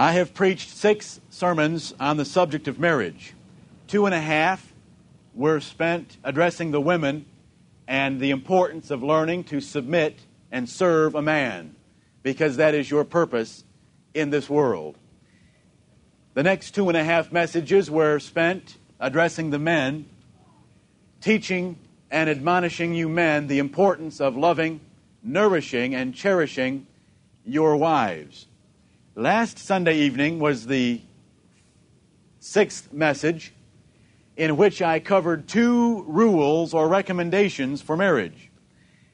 I have preached six sermons on the subject of marriage. Two and a half were spent addressing the women and the importance of learning to submit and serve a man, because that is your purpose in this world. The next two and a half messages were spent addressing the men, teaching and admonishing you men the importance of loving, nourishing, and cherishing your wives. Last Sunday evening was the sixth message in which I covered two rules or recommendations for marriage.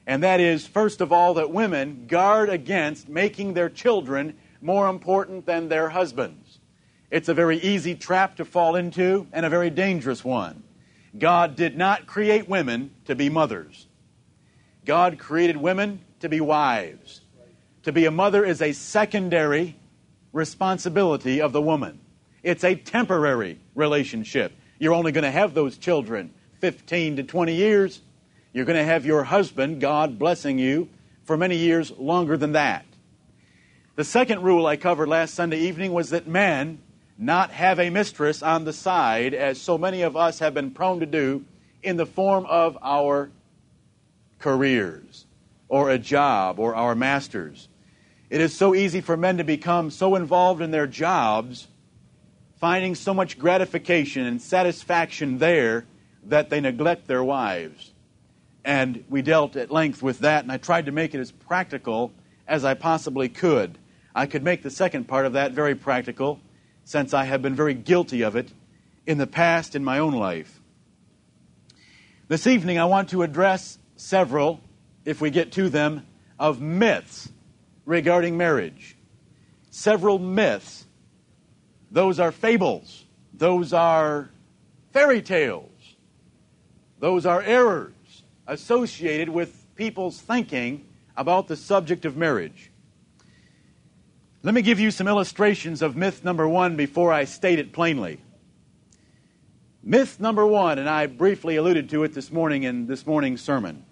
And that is, first of all, that women guard against making their children more important than their husbands. It's a very easy trap to fall into and a very dangerous one. God did not create women to be mothers. God created women to be wives. To be a mother is a secondary responsibility of the woman. It's a temporary relationship. You're only going to have those children 15 to 20 years. You're going to have your husband, God blessing you, for many years longer than that. The second rule I covered last Sunday evening was that men not have a mistress on the side, as so many of us have been prone to do, in the form of our careers, or a job, or our masters. It is so easy for men to become so involved in their jobs, finding so much gratification and satisfaction there, that they neglect their wives. And we dealt at length with that, and I tried to make it as practical as I possibly could. I could make the second part of that very practical since I have been very guilty of it in the past in my own life. This evening, I want to address several, if we get to them, of myths regarding marriage. Several myths. Those are fables, those are fairy tales, those are errors associated with people's thinking about the subject of marriage. Let me give you some illustrations of myth number one before I state it plainly. Myth number one, and I briefly alluded to it this morning in this morning's sermon.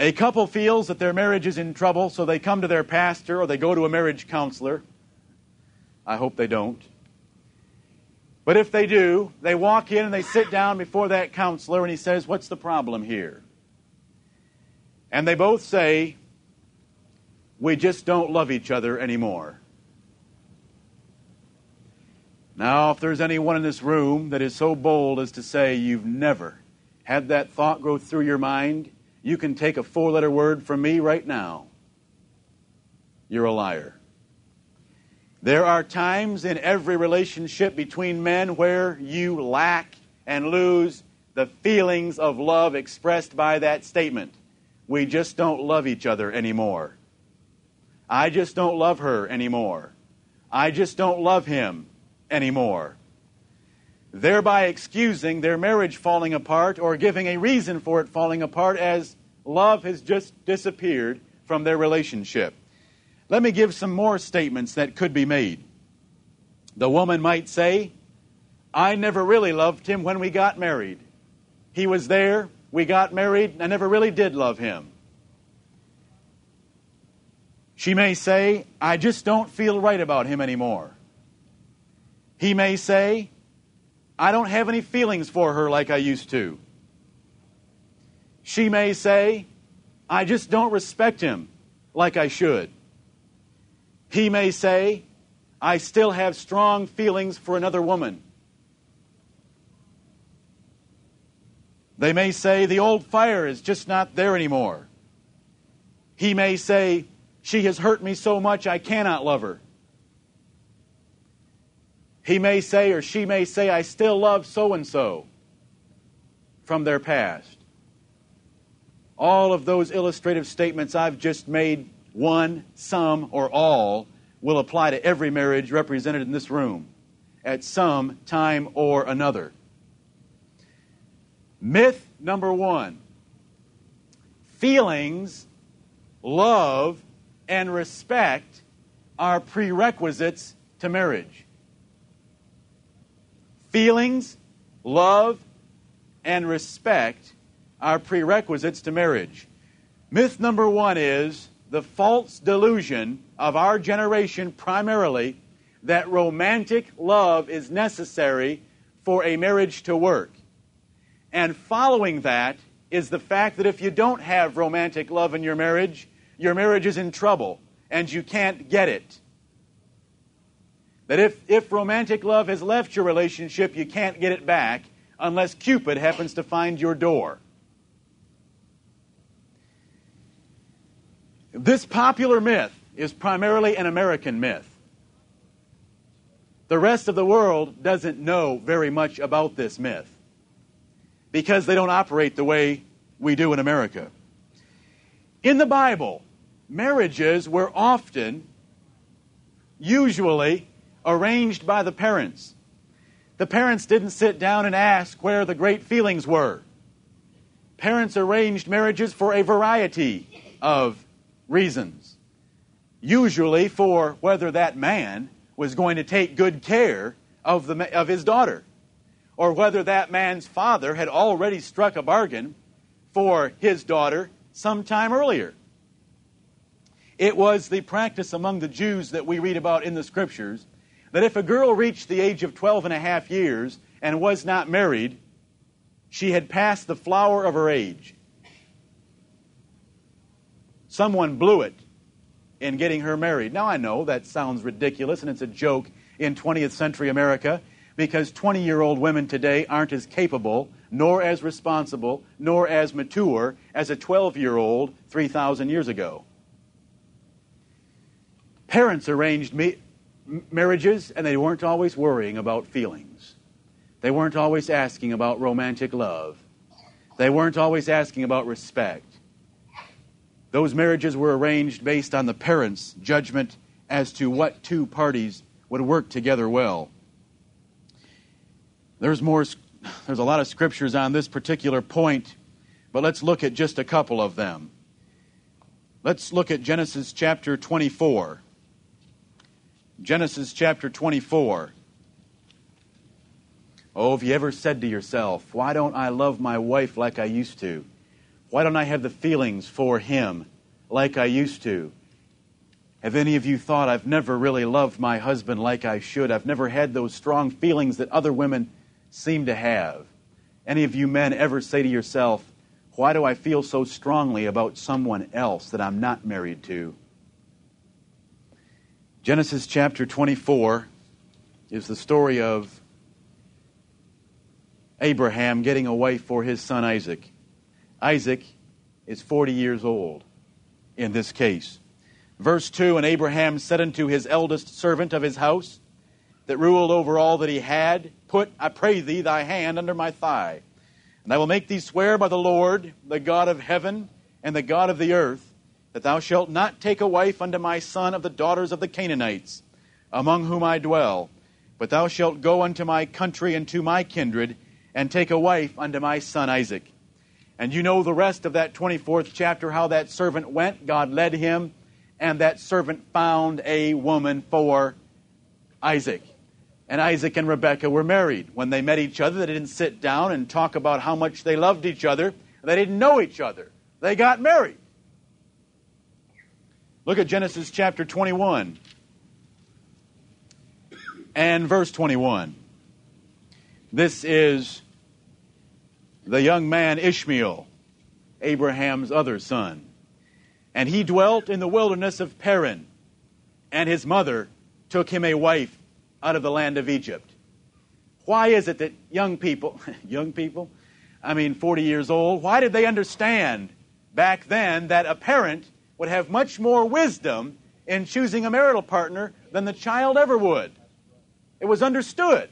A couple feels that their marriage is in trouble, so they come to their pastor or they go to a marriage counselor. I hope they don't. But if they do, they walk in and they sit down before that counselor and he says, What's the problem here? And they both say, we just don't love each other anymore. Now, if there's anyone in this room that is so bold as to say you've never had that thought go through your mind, you can take a four letter word from me right now. You're a liar. There are times in every relationship between men where you lack and lose the feelings of love expressed by that statement. We just don't love each other anymore. I just don't love her anymore. I just don't love him anymore. Thereby excusing their marriage falling apart or giving a reason for it falling apart as love has just disappeared from their relationship. Let me give some more statements that could be made. The woman might say, I never really loved him when we got married. He was there, we got married, I never really did love him. She may say, I just don't feel right about him anymore. He may say, I don't have any feelings for her like I used to. She may say, I just don't respect him like I should. He may say, I still have strong feelings for another woman. They may say, the old fire is just not there anymore. He may say, she has hurt me so much I cannot love her. He may say, or she may say, I still love so and so from their past. All of those illustrative statements I've just made, one, some, or all, will apply to every marriage represented in this room at some time or another. Myth number one feelings, love, and respect are prerequisites to marriage. Feelings, love, and respect are prerequisites to marriage. Myth number one is the false delusion of our generation primarily that romantic love is necessary for a marriage to work. And following that is the fact that if you don't have romantic love in your marriage, your marriage is in trouble and you can't get it. That if, if romantic love has left your relationship, you can't get it back unless Cupid happens to find your door. This popular myth is primarily an American myth. The rest of the world doesn't know very much about this myth because they don't operate the way we do in America. In the Bible, marriages were often, usually, arranged by the parents. The parents didn't sit down and ask where the great feelings were. Parents arranged marriages for a variety of reasons. Usually for whether that man was going to take good care of, the, of his daughter, or whether that man's father had already struck a bargain for his daughter some time earlier. It was the practice among the Jews that we read about in the scriptures that if a girl reached the age of 12 and a half years and was not married, she had passed the flower of her age. Someone blew it in getting her married. Now, I know that sounds ridiculous and it's a joke in 20th century America because 20 year old women today aren't as capable, nor as responsible, nor as mature as a 12 year old 3,000 years ago. Parents arranged me- marriages and they weren't always worrying about feelings. They weren't always asking about romantic love. They weren't always asking about respect. Those marriages were arranged based on the parents' judgment as to what two parties would work together well. There's more there's a lot of scriptures on this particular point, but let's look at just a couple of them. Let's look at Genesis chapter 24. Genesis chapter 24. Oh, have you ever said to yourself, why don't I love my wife like I used to? Why don't I have the feelings for him like I used to? Have any of you thought I've never really loved my husband like I should? I've never had those strong feelings that other women seem to have. Any of you men ever say to yourself, why do I feel so strongly about someone else that I'm not married to? Genesis chapter 24 is the story of Abraham getting a wife for his son Isaac. Isaac is 40 years old in this case. Verse 2 And Abraham said unto his eldest servant of his house, that ruled over all that he had, Put, I pray thee, thy hand under my thigh. And I will make thee swear by the Lord, the God of heaven and the God of the earth, that thou shalt not take a wife unto my son of the daughters of the Canaanites, among whom I dwell, but thou shalt go unto my country and to my kindred, and take a wife unto my son Isaac. And you know the rest of that 24th chapter, how that servant went. God led him, and that servant found a woman for Isaac. And Isaac and Rebekah were married. When they met each other, they didn't sit down and talk about how much they loved each other. They didn't know each other. They got married. Look at Genesis chapter 21 and verse 21. This is the young man Ishmael, Abraham's other son. And he dwelt in the wilderness of Paran, and his mother took him a wife out of the land of Egypt. Why is it that young people, young people, I mean 40 years old, why did they understand back then that a parent would have much more wisdom in choosing a marital partner than the child ever would? It was understood.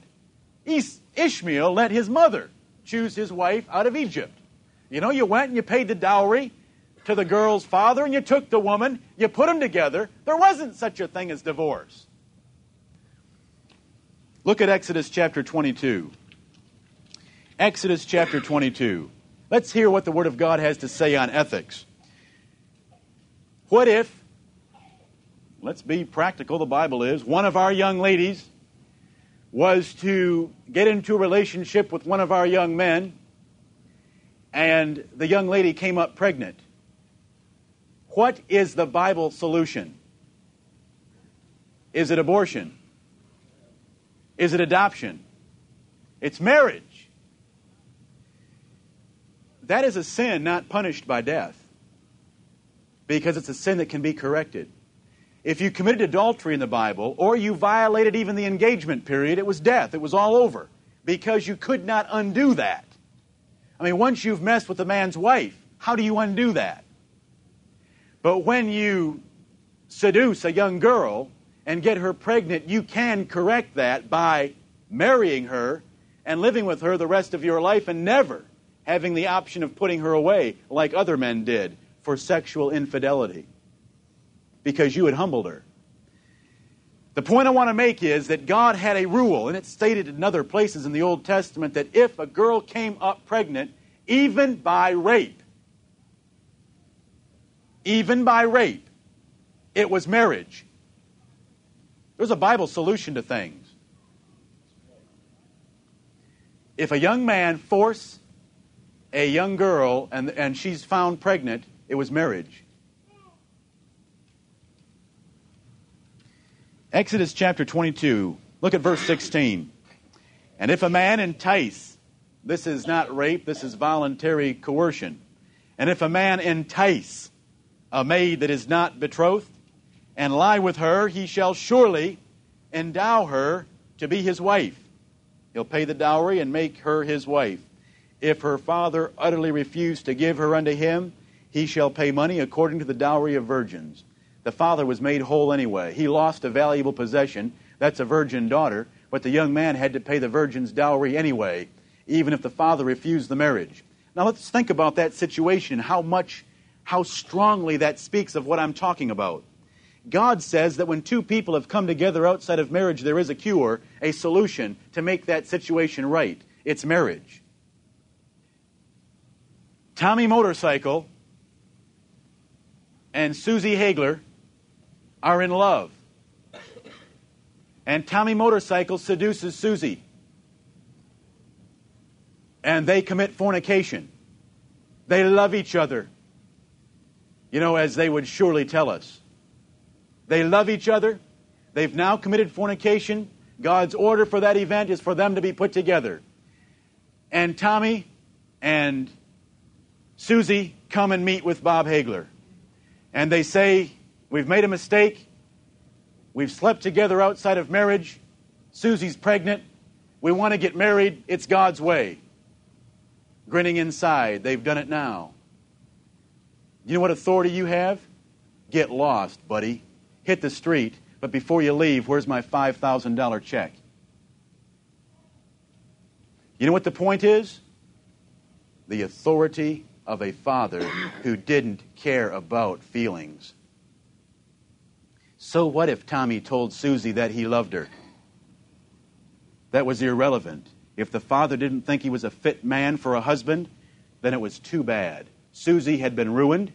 Ishmael let his mother choose his wife out of Egypt. You know, you went and you paid the dowry to the girl's father and you took the woman, you put them together. There wasn't such a thing as divorce. Look at Exodus chapter 22. Exodus chapter 22. Let's hear what the Word of God has to say on ethics. What if, let's be practical, the Bible is, one of our young ladies was to get into a relationship with one of our young men, and the young lady came up pregnant. What is the Bible solution? Is it abortion? Is it adoption? It's marriage. That is a sin not punished by death because it's a sin that can be corrected. If you committed adultery in the Bible or you violated even the engagement period, it was death. It was all over because you could not undo that. I mean, once you've messed with a man's wife, how do you undo that? But when you seduce a young girl and get her pregnant, you can correct that by marrying her and living with her the rest of your life and never having the option of putting her away like other men did for sexual infidelity because you had humbled her. The point I want to make is that God had a rule, and it's stated in other places in the Old Testament, that if a girl came up pregnant, even by rape, even by rape, it was marriage. There's a Bible solution to things. If a young man force a young girl and, and she's found pregnant, it was marriage. Exodus chapter 22, look at verse 16. And if a man entice, this is not rape, this is voluntary coercion. And if a man entice a maid that is not betrothed and lie with her, he shall surely endow her to be his wife. He'll pay the dowry and make her his wife. If her father utterly refuse to give her unto him, he shall pay money according to the dowry of virgins. The father was made whole anyway. He lost a valuable possession. That's a virgin daughter. But the young man had to pay the virgin's dowry anyway, even if the father refused the marriage. Now let's think about that situation, how much, how strongly that speaks of what I'm talking about. God says that when two people have come together outside of marriage, there is a cure, a solution to make that situation right. It's marriage. Tommy Motorcycle and Susie Hagler are in love. And Tommy Motorcycle seduces Susie. And they commit fornication. They love each other. You know, as they would surely tell us. They love each other. They've now committed fornication. God's order for that event is for them to be put together. And Tommy and Susie come and meet with Bob Hagler. And they say, We've made a mistake. We've slept together outside of marriage. Susie's pregnant. We want to get married. It's God's way. Grinning inside, they've done it now. You know what authority you have? Get lost, buddy. Hit the street, but before you leave, where's my $5,000 check? You know what the point is? The authority of a father who didn't care about feelings. So what if Tommy told Susie that he loved her? That was irrelevant. If the father didn't think he was a fit man for a husband, then it was too bad. Susie had been ruined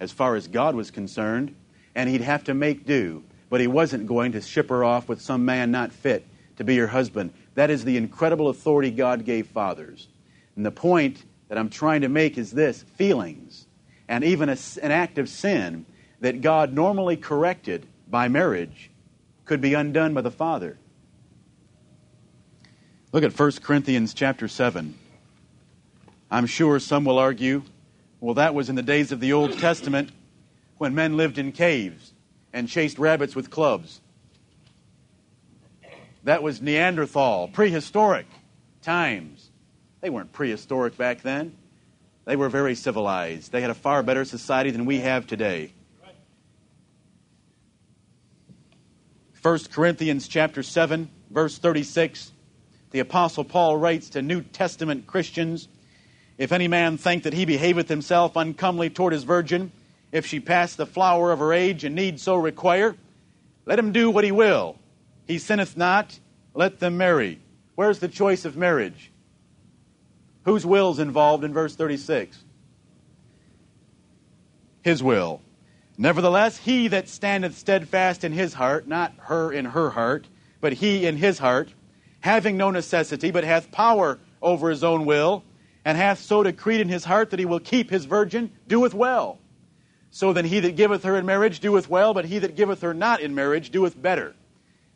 as far as God was concerned, and he'd have to make do. But he wasn't going to ship her off with some man not fit to be her husband. That is the incredible authority God gave fathers. And the point that I'm trying to make is this feelings and even a, an act of sin that God normally corrected by marriage could be undone by the Father. Look at 1 Corinthians chapter 7. I'm sure some will argue, well, that was in the days of the Old Testament when men lived in caves and chased rabbits with clubs. That was Neanderthal, prehistoric times. They weren't prehistoric back then. They were very civilized. They had a far better society than we have today. 1 Corinthians chapter 7 verse 36 the apostle Paul writes to New Testament Christians if any man think that he behaveth himself uncomely toward his virgin if she pass the flower of her age and need so require let him do what he will he sinneth not let them marry where's the choice of marriage whose will is involved in verse 36 his will Nevertheless, he that standeth steadfast in his heart, not her in her heart, but he in his heart, having no necessity, but hath power over his own will, and hath so decreed in his heart that he will keep his virgin, doeth well. So then he that giveth her in marriage doeth well, but he that giveth her not in marriage doeth better.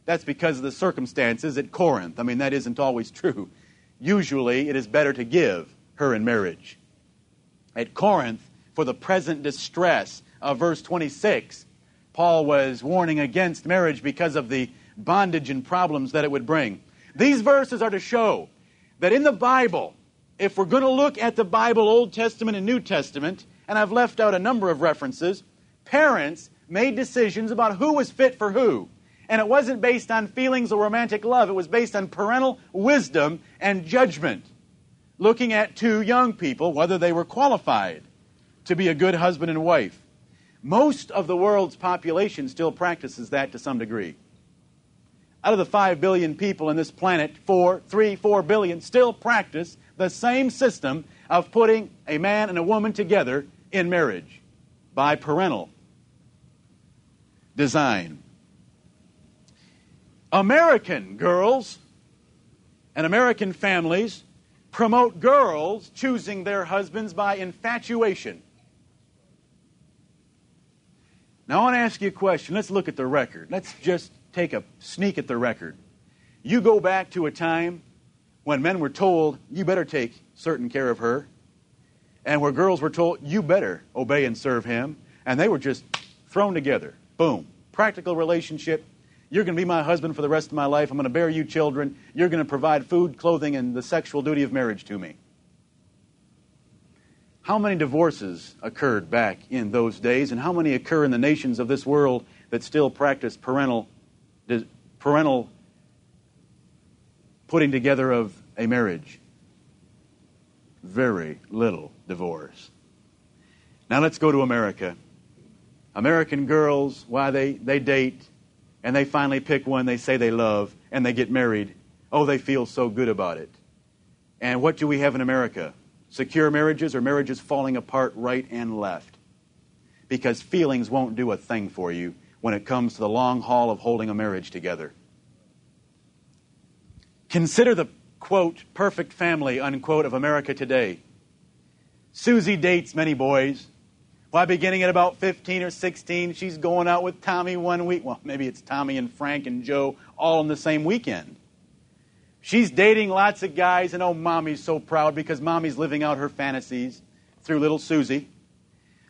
That's because of the circumstances at Corinth. I mean, that isn't always true. Usually, it is better to give her in marriage. At Corinth, for the present distress of verse 26, Paul was warning against marriage because of the bondage and problems that it would bring. These verses are to show that in the Bible, if we're going to look at the Bible, Old Testament and New Testament, and I've left out a number of references, parents made decisions about who was fit for who. And it wasn't based on feelings or romantic love, it was based on parental wisdom and judgment. Looking at two young people, whether they were qualified to be a good husband and wife. Most of the world's population still practices that to some degree. Out of the 5 billion people in this planet, 4, 3, 4 billion still practice the same system of putting a man and a woman together in marriage by parental design. American girls and American families promote girls choosing their husbands by infatuation. Now, I want to ask you a question. Let's look at the record. Let's just take a sneak at the record. You go back to a time when men were told, you better take certain care of her, and where girls were told, you better obey and serve him, and they were just thrown together. Boom. Practical relationship. You're going to be my husband for the rest of my life. I'm going to bear you children. You're going to provide food, clothing, and the sexual duty of marriage to me. How many divorces occurred back in those days, and how many occur in the nations of this world that still practice parental, parental putting together of a marriage? Very little divorce. Now let's go to America. American girls, why they, they date and they finally pick one they say they love and they get married. Oh, they feel so good about it. And what do we have in America? secure marriages or marriages falling apart right and left. Because feelings won't do a thing for you when it comes to the long haul of holding a marriage together. Consider the quote, perfect family, unquote, of America today. Susie dates many boys. Why, beginning at about 15 or 16, she's going out with Tommy one week. Well, maybe it's Tommy and Frank and Joe all on the same weekend. She's dating lots of guys, and oh, mommy's so proud because mommy's living out her fantasies through little Susie.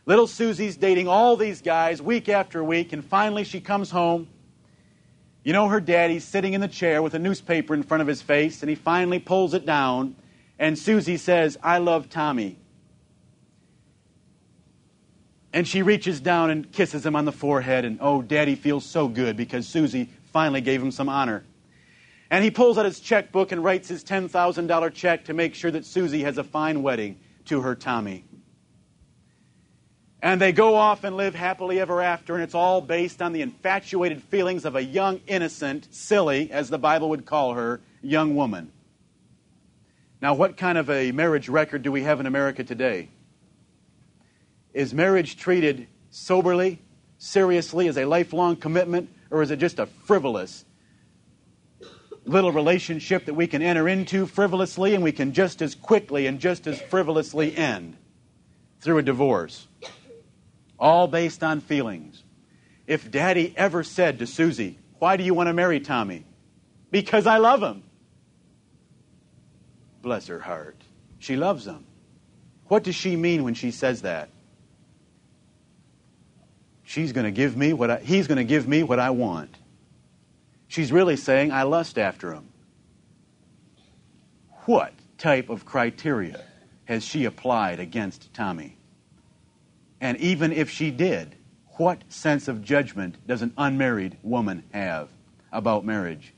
Little Susie's dating all these guys week after week, and finally she comes home. You know, her daddy's sitting in the chair with a newspaper in front of his face, and he finally pulls it down, and Susie says, I love Tommy. And she reaches down and kisses him on the forehead, and oh, daddy feels so good because Susie finally gave him some honor. And he pulls out his checkbook and writes his $10,000 check to make sure that Susie has a fine wedding to her Tommy. And they go off and live happily ever after, and it's all based on the infatuated feelings of a young, innocent, silly, as the Bible would call her, young woman. Now, what kind of a marriage record do we have in America today? Is marriage treated soberly, seriously, as a lifelong commitment, or is it just a frivolous, little relationship that we can enter into frivolously and we can just as quickly and just as frivolously end through a divorce. All based on feelings. If daddy ever said to Susie, Why do you want to marry Tommy? Because I love him. Bless her heart. She loves him. What does she mean when she says that? She's going to give me what I, he's going to give me what I want. She's really saying, I lust after him. What type of criteria has she applied against Tommy? And even if she did, what sense of judgment does an unmarried woman have about marriage?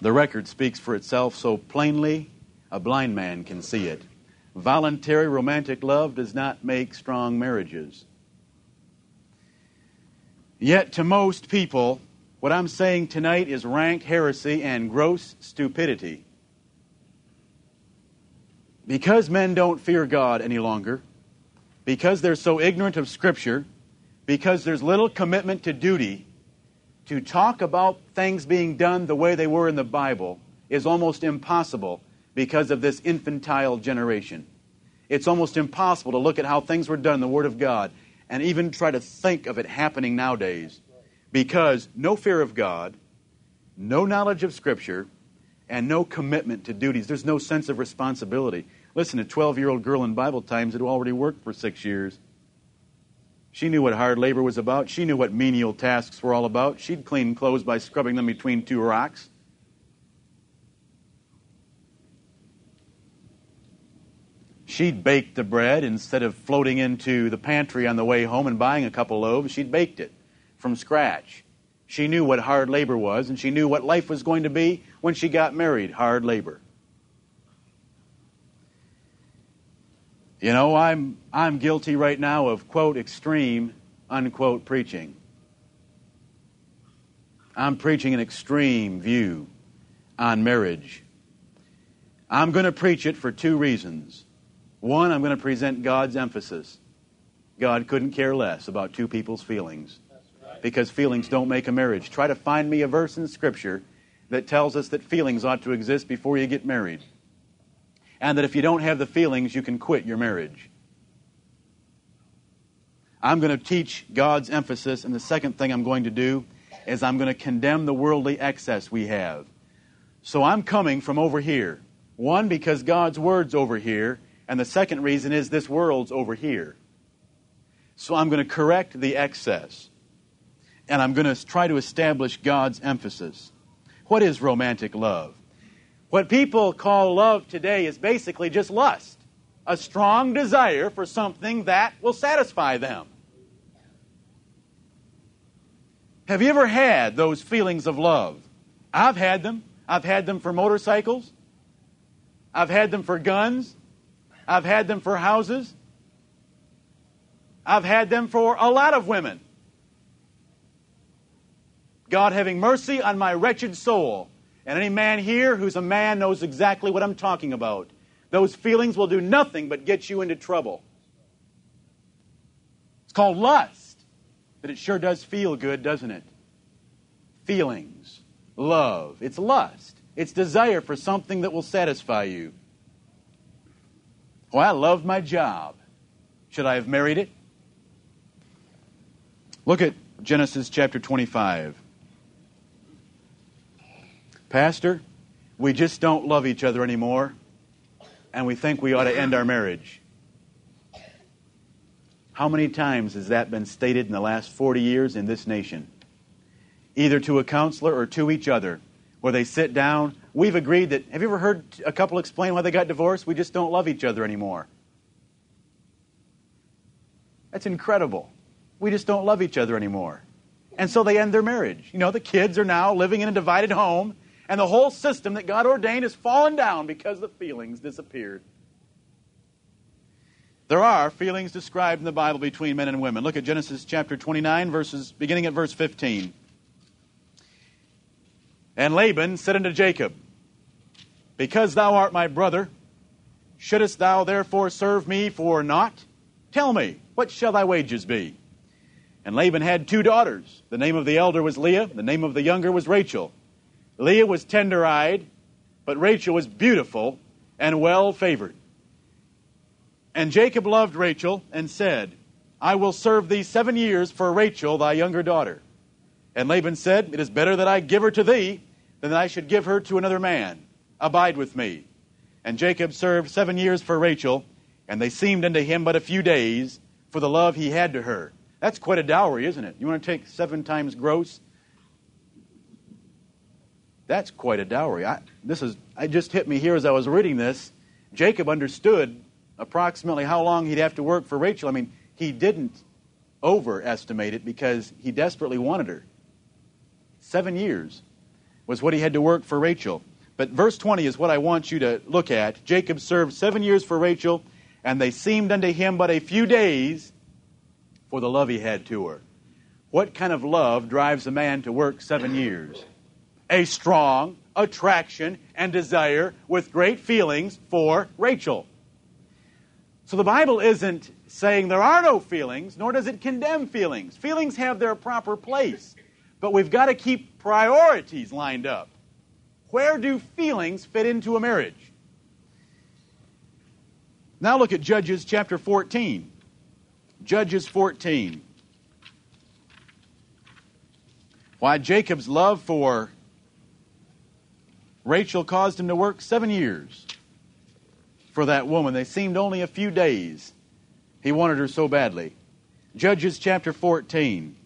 The record speaks for itself so plainly, a blind man can see it. Voluntary romantic love does not make strong marriages. Yet to most people, what I'm saying tonight is rank heresy and gross stupidity. Because men don't fear God any longer, because they're so ignorant of Scripture, because there's little commitment to duty, to talk about things being done the way they were in the Bible is almost impossible because of this infantile generation. It's almost impossible to look at how things were done in the Word of God and even try to think of it happening nowadays because no fear of God, no knowledge of Scripture, and no commitment to duties. There's no sense of responsibility. Listen, a 12 year old girl in Bible times had already worked for six years. She knew what hard labor was about. She knew what menial tasks were all about. She'd clean clothes by scrubbing them between two rocks. She'd baked the bread instead of floating into the pantry on the way home and buying a couple loaves. She'd baked it from scratch. She knew what hard labor was, and she knew what life was going to be when she got married hard labor. You know, I'm, I'm guilty right now of, quote, extreme, unquote, preaching. I'm preaching an extreme view on marriage. I'm going to preach it for two reasons. One, I'm going to present God's emphasis. God couldn't care less about two people's feelings because feelings don't make a marriage. Try to find me a verse in Scripture that tells us that feelings ought to exist before you get married and that if you don't have the feelings, you can quit your marriage. I'm going to teach God's emphasis, and the second thing I'm going to do is I'm going to condemn the worldly excess we have. So I'm coming from over here. One, because God's Word's over here, and the second reason is this world's over here. So I'm going to correct the excess, and I'm going to try to establish God's emphasis. What is romantic love? What people call love today is basically just lust, a strong desire for something that will satisfy them. Have you ever had those feelings of love? I've had them. I've had them for motorcycles. I've had them for guns. I've had them for houses. I've had them for a lot of women. God having mercy on my wretched soul and any man here who's a man knows exactly what I'm talking about. Those feelings will do nothing but get you into trouble. It's called lust, but it sure does feel good, doesn't it? Feelings, love, it's lust. It's desire for something that will satisfy you. Well, I loved my job. Should I have married it? Look at Genesis chapter 25. Pastor, we just don't love each other anymore, and we think we ought to end our marriage. How many times has that been stated in the last 40 years in this nation? Either to a counselor or to each other, where they sit down. We've agreed that. Have you ever heard a couple explain why they got divorced? We just don't love each other anymore. That's incredible. We just don't love each other anymore. And so they end their marriage. You know, the kids are now living in a divided home, and the whole system that God ordained has fallen down because the feelings disappeared. There are feelings described in the Bible between men and women. Look at Genesis chapter 29, verses beginning at verse 15. And Laban said unto Jacob, Because thou art my brother, shouldest thou therefore serve me for naught? Tell me, what shall thy wages be? And Laban had two daughters. The name of the elder was Leah, the name of the younger was Rachel. Leah was tender eyed, but Rachel was beautiful and well favored. And Jacob loved Rachel and said, I will serve thee seven years for Rachel, thy younger daughter. And Laban said, It is better that I give her to thee than that I should give her to another man. Abide with me. And Jacob served seven years for Rachel, and they seemed unto him but a few days for the love he had to her. That's quite a dowry, isn't it? You want to take seven times gross that's quite a dowry. I, this is, it just hit me here as I was reading this. Jacob understood approximately how long he'd have to work for Rachel. I mean, he didn't overestimate it because he desperately wanted her. Seven years was what he had to work for Rachel. But verse 20 is what I want you to look at. Jacob served seven years for Rachel, and they seemed unto him but a few days for the love he had to her. What kind of love drives a man to work seven years? a strong attraction and desire with great feelings for Rachel. So the Bible isn't saying there are no feelings, nor does it condemn feelings. Feelings have their proper place, but we've got to keep priorities lined up. Where do feelings fit into a marriage? Now look at Judges chapter 14. Judges 14. Why Jacob's love for Rachel caused him to work seven years for that woman. They seemed only a few days. He wanted her so badly. Judges chapter 14.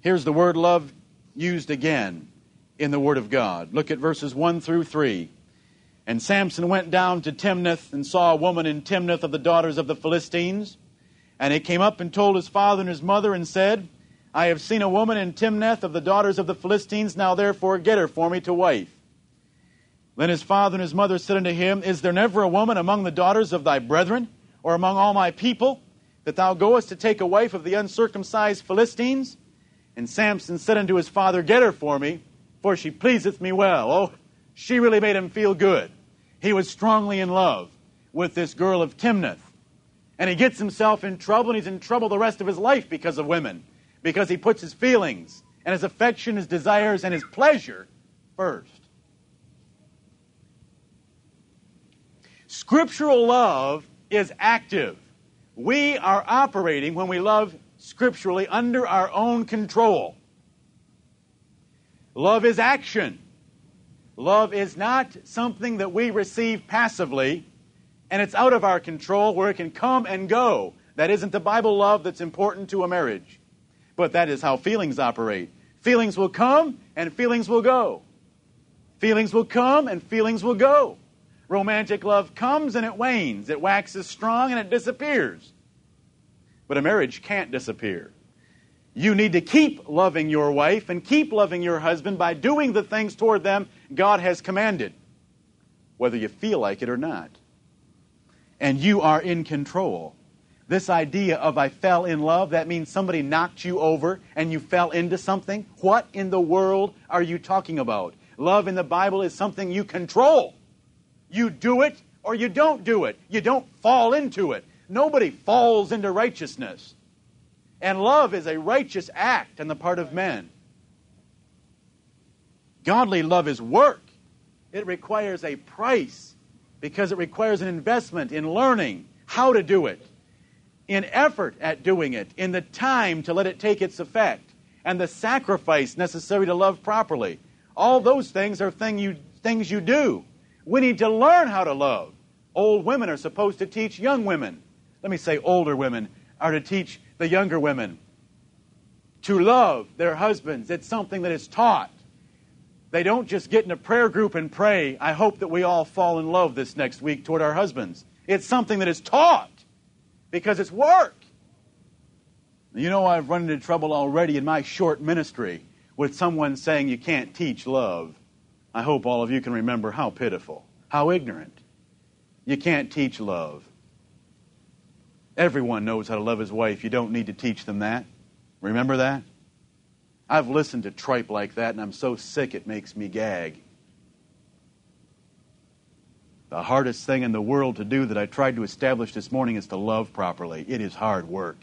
Here's the word love used again in the Word of God. Look at verses 1 through 3. And Samson went down to Timnath and saw a woman in Timnath of the daughters of the Philistines. And he came up and told his father and his mother and said, I have seen a woman in Timnath of the daughters of the Philistines, now therefore get her for me to wife. Then his father and his mother said unto him, Is there never a woman among the daughters of thy brethren, or among all my people, that thou goest to take a wife of the uncircumcised Philistines? And Samson said unto his father, Get her for me, for she pleaseth me well. Oh, she really made him feel good. He was strongly in love with this girl of Timnath. And he gets himself in trouble, and he's in trouble the rest of his life because of women because he puts his feelings and his affection, his desires, and his pleasure first. Scriptural love is active. We are operating when we love scripturally under our own control. Love is action. Love is not something that we receive passively and it's out of our control where it can come and go. That isn't the Bible love that's important to a marriage. But that is how feelings operate. Feelings will come and feelings will go. Feelings will come and feelings will go. Romantic love comes and it wanes. It waxes strong and it disappears. But a marriage can't disappear. You need to keep loving your wife and keep loving your husband by doing the things toward them God has commanded, whether you feel like it or not. And you are in control. This idea of I fell in love, that means somebody knocked you over and you fell into something. What in the world are you talking about? Love in the Bible is something you control. You do it or you don't do it. You don't fall into it. Nobody falls into righteousness. And love is a righteous act on the part of men. Godly love is work. It requires a price because it requires an investment in learning how to do it in effort at doing it, in the time to let it take its effect, and the sacrifice necessary to love properly. All those things are thing you, things you do. We need to learn how to love. Old women are supposed to teach young women. Let me say, older women are to teach the younger women to love their husbands. It's something that is taught. They don't just get in a prayer group and pray, I hope that we all fall in love this next week toward our husbands. It's something that is taught because it's work. You know, I've run into trouble already in my short ministry with someone saying you can't teach love. I hope all of you can remember how pitiful, how ignorant. You can't teach love. Everyone knows how to love his wife. You don't need to teach them that. Remember that? I've listened to tripe like that, and I'm so sick it makes me gag. The hardest thing in the world to do that I tried to establish this morning is to love properly. It is hard work.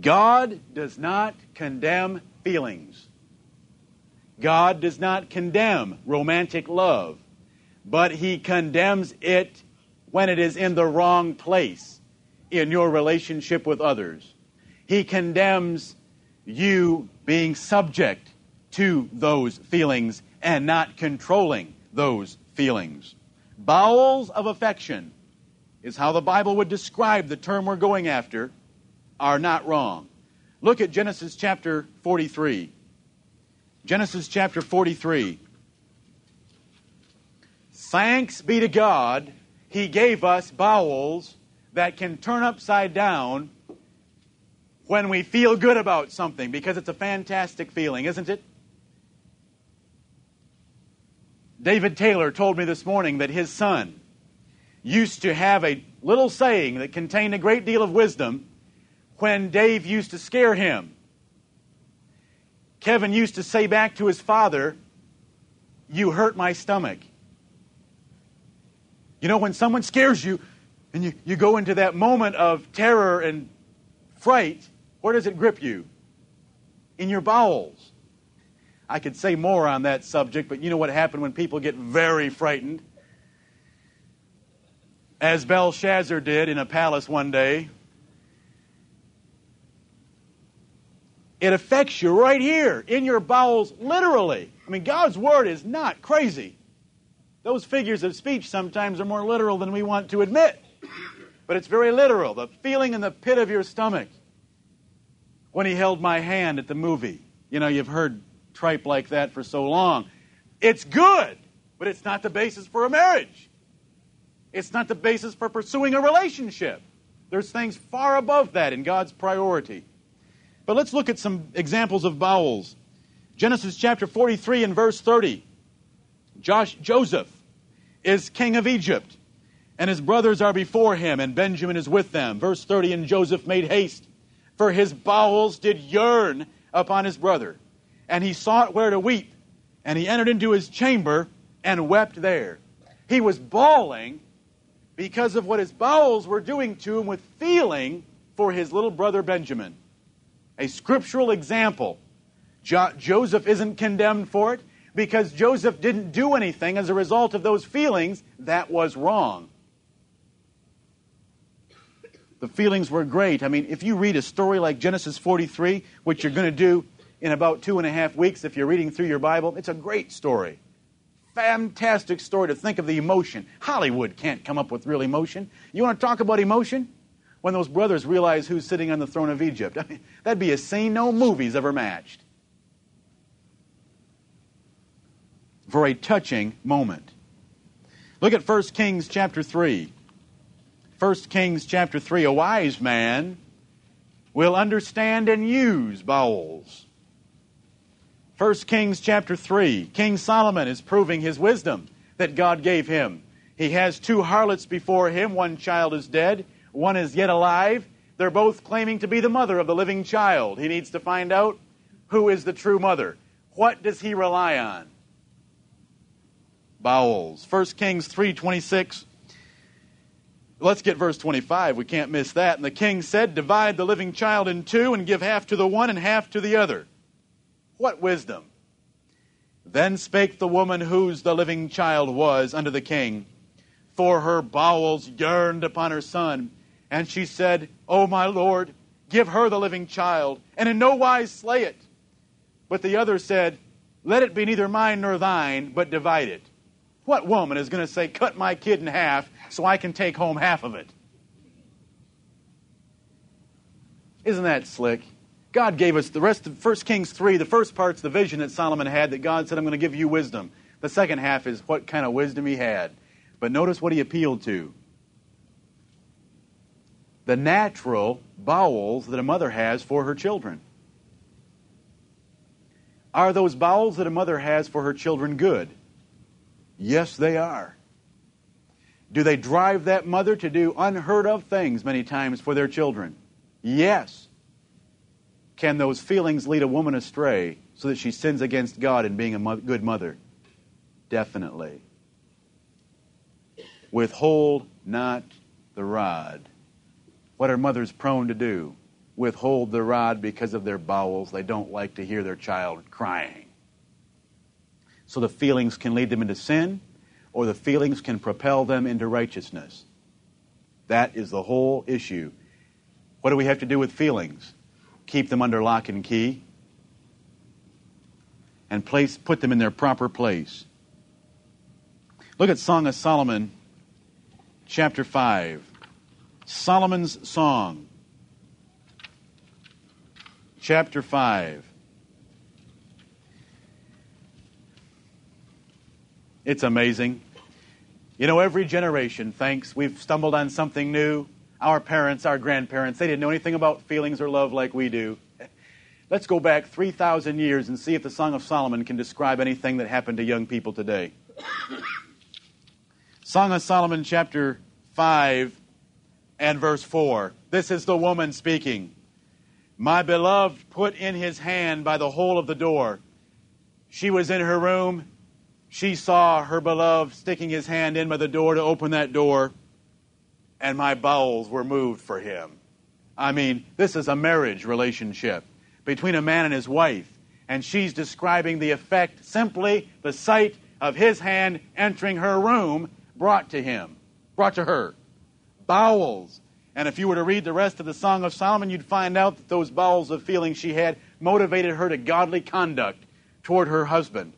God does not condemn feelings. God does not condemn romantic love, but He condemns it when it is in the wrong place in your relationship with others. He condemns you being subject to those feelings and not controlling those feelings. Bowels of affection is how the Bible would describe the term we're going after, are not wrong. Look at Genesis chapter 43. Genesis chapter 43. Thanks be to God, He gave us bowels that can turn upside down when we feel good about something because it's a fantastic feeling, isn't it? David Taylor told me this morning that his son used to have a little saying that contained a great deal of wisdom when Dave used to scare him. Kevin used to say back to his father, You hurt my stomach. You know, when someone scares you and you, you go into that moment of terror and fright, where does it grip you? In your bowels. I could say more on that subject, but you know what happened when people get very frightened? as Belshazzar did in a palace one day. It affects you right here in your bowels, literally. I mean, God's Word is not crazy. Those figures of speech sometimes are more literal than we want to admit. But it's very literal. The feeling in the pit of your stomach when he held my hand at the movie. You know, you've heard tripe like that for so long. It's good, but it's not the basis for a marriage. It's not the basis for pursuing a relationship. There's things far above that in God's priority. But let's look at some examples of bowels. Genesis chapter 43 and verse 30. Josh, Joseph is king of Egypt, and his brothers are before him, and Benjamin is with them. Verse 30 And Joseph made haste, for his bowels did yearn upon his brother. And he sought where to weep, and he entered into his chamber and wept there. He was bawling because of what his bowels were doing to him with feeling for his little brother Benjamin. A scriptural example. Jo- Joseph isn't condemned for it because Joseph didn't do anything as a result of those feelings that was wrong. The feelings were great. I mean, if you read a story like Genesis 43, which you're going to do in about two and a half weeks if you're reading through your Bible, it's a great story fantastic story to think of the emotion. Hollywood can't come up with real emotion. You want to talk about emotion? When those brothers realize who's sitting on the throne of Egypt. I mean, that'd be a scene no movies ever matched. For a touching moment. Look at 1 Kings chapter 3. 1 Kings chapter 3. A wise man will understand and use bowels 1 Kings chapter 3. King Solomon is proving his wisdom that God gave him. He has two harlots before him. One child is dead, one is yet alive. They're both claiming to be the mother of the living child. He needs to find out who is the true mother. What does he rely on? Bowels. 1 Kings 3:26. Let's get verse 25. We can't miss that. And the king said, "Divide the living child in two and give half to the one and half to the other." What wisdom! Then spake the woman whose the living child was unto the king, for her bowels yearned upon her son. And she said, O my lord, give her the living child, and in no wise slay it. But the other said, Let it be neither mine nor thine, but divide it. What woman is going to say, Cut my kid in half so I can take home half of it? Isn't that slick? God gave us the rest of 1 Kings 3, the first part's the vision that Solomon had that God said, I'm going to give you wisdom. The second half is what kind of wisdom he had. But notice what he appealed to the natural bowels that a mother has for her children. Are those bowels that a mother has for her children good? Yes, they are. Do they drive that mother to do unheard of things many times for their children? Yes. Can those feelings lead a woman astray so that she sins against God in being a good mother? Definitely. Withhold not the rod. What are mothers prone to do? Withhold the rod because of their bowels. They don't like to hear their child crying. So the feelings can lead them into sin, or the feelings can propel them into righteousness. That is the whole issue. What do we have to do with feelings? keep them under lock and key, and place, put them in their proper place. Look at Song of Solomon, chapter 5. Solomon's Song, chapter 5. It's amazing. You know, every generation thinks we've stumbled on something new our parents, our grandparents, they didn't know anything about feelings or love like we do. Let's go back 3,000 years and see if the Song of Solomon can describe anything that happened to young people today. Song of Solomon, chapter 5 and verse 4. This is the woman speaking. My beloved put in his hand by the hole of the door. She was in her room. She saw her beloved sticking his hand in by the door to open that door and my bowels were moved for him. I mean, this is a marriage relationship between a man and his wife, and she's describing the effect simply the sight of his hand entering her room brought to him, brought to her. bowels. And if you were to read the rest of the Song of Solomon, you'd find out that those bowels of feeling she had motivated her to godly conduct toward her husband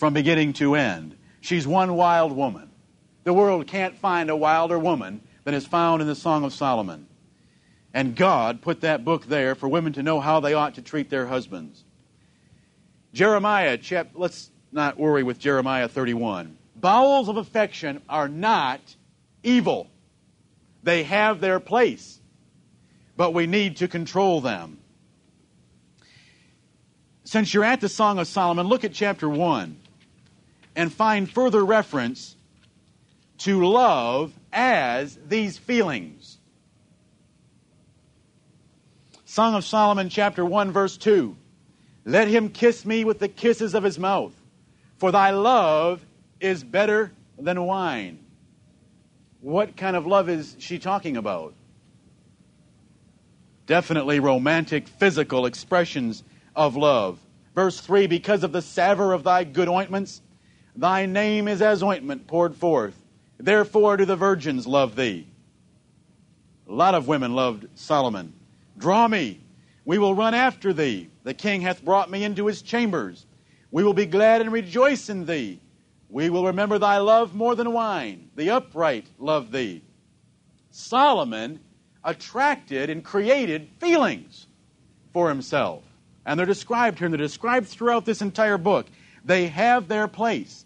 from beginning to end. She's one wild woman. The world can't find a wilder woman than is found in the Song of Solomon. And God put that book there for women to know how they ought to treat their husbands. Jeremiah, chap, let's not worry with Jeremiah 31. Bowels of affection are not evil. They have their place, but we need to control them. Since you're at the Song of Solomon, look at chapter 1 and find further reference to love as these feelings. Song of Solomon, chapter 1, verse 2. Let him kiss me with the kisses of his mouth, for thy love is better than wine. What kind of love is she talking about? Definitely romantic, physical expressions of love. Verse 3 Because of the savor of thy good ointments, thy name is as ointment poured forth. Therefore do the virgins love thee. A lot of women loved Solomon. Draw me, we will run after thee. The king hath brought me into his chambers. We will be glad and rejoice in thee. We will remember thy love more than wine. The upright love thee. Solomon attracted and created feelings for himself. And they're described here, and they're described throughout this entire book. They have their place.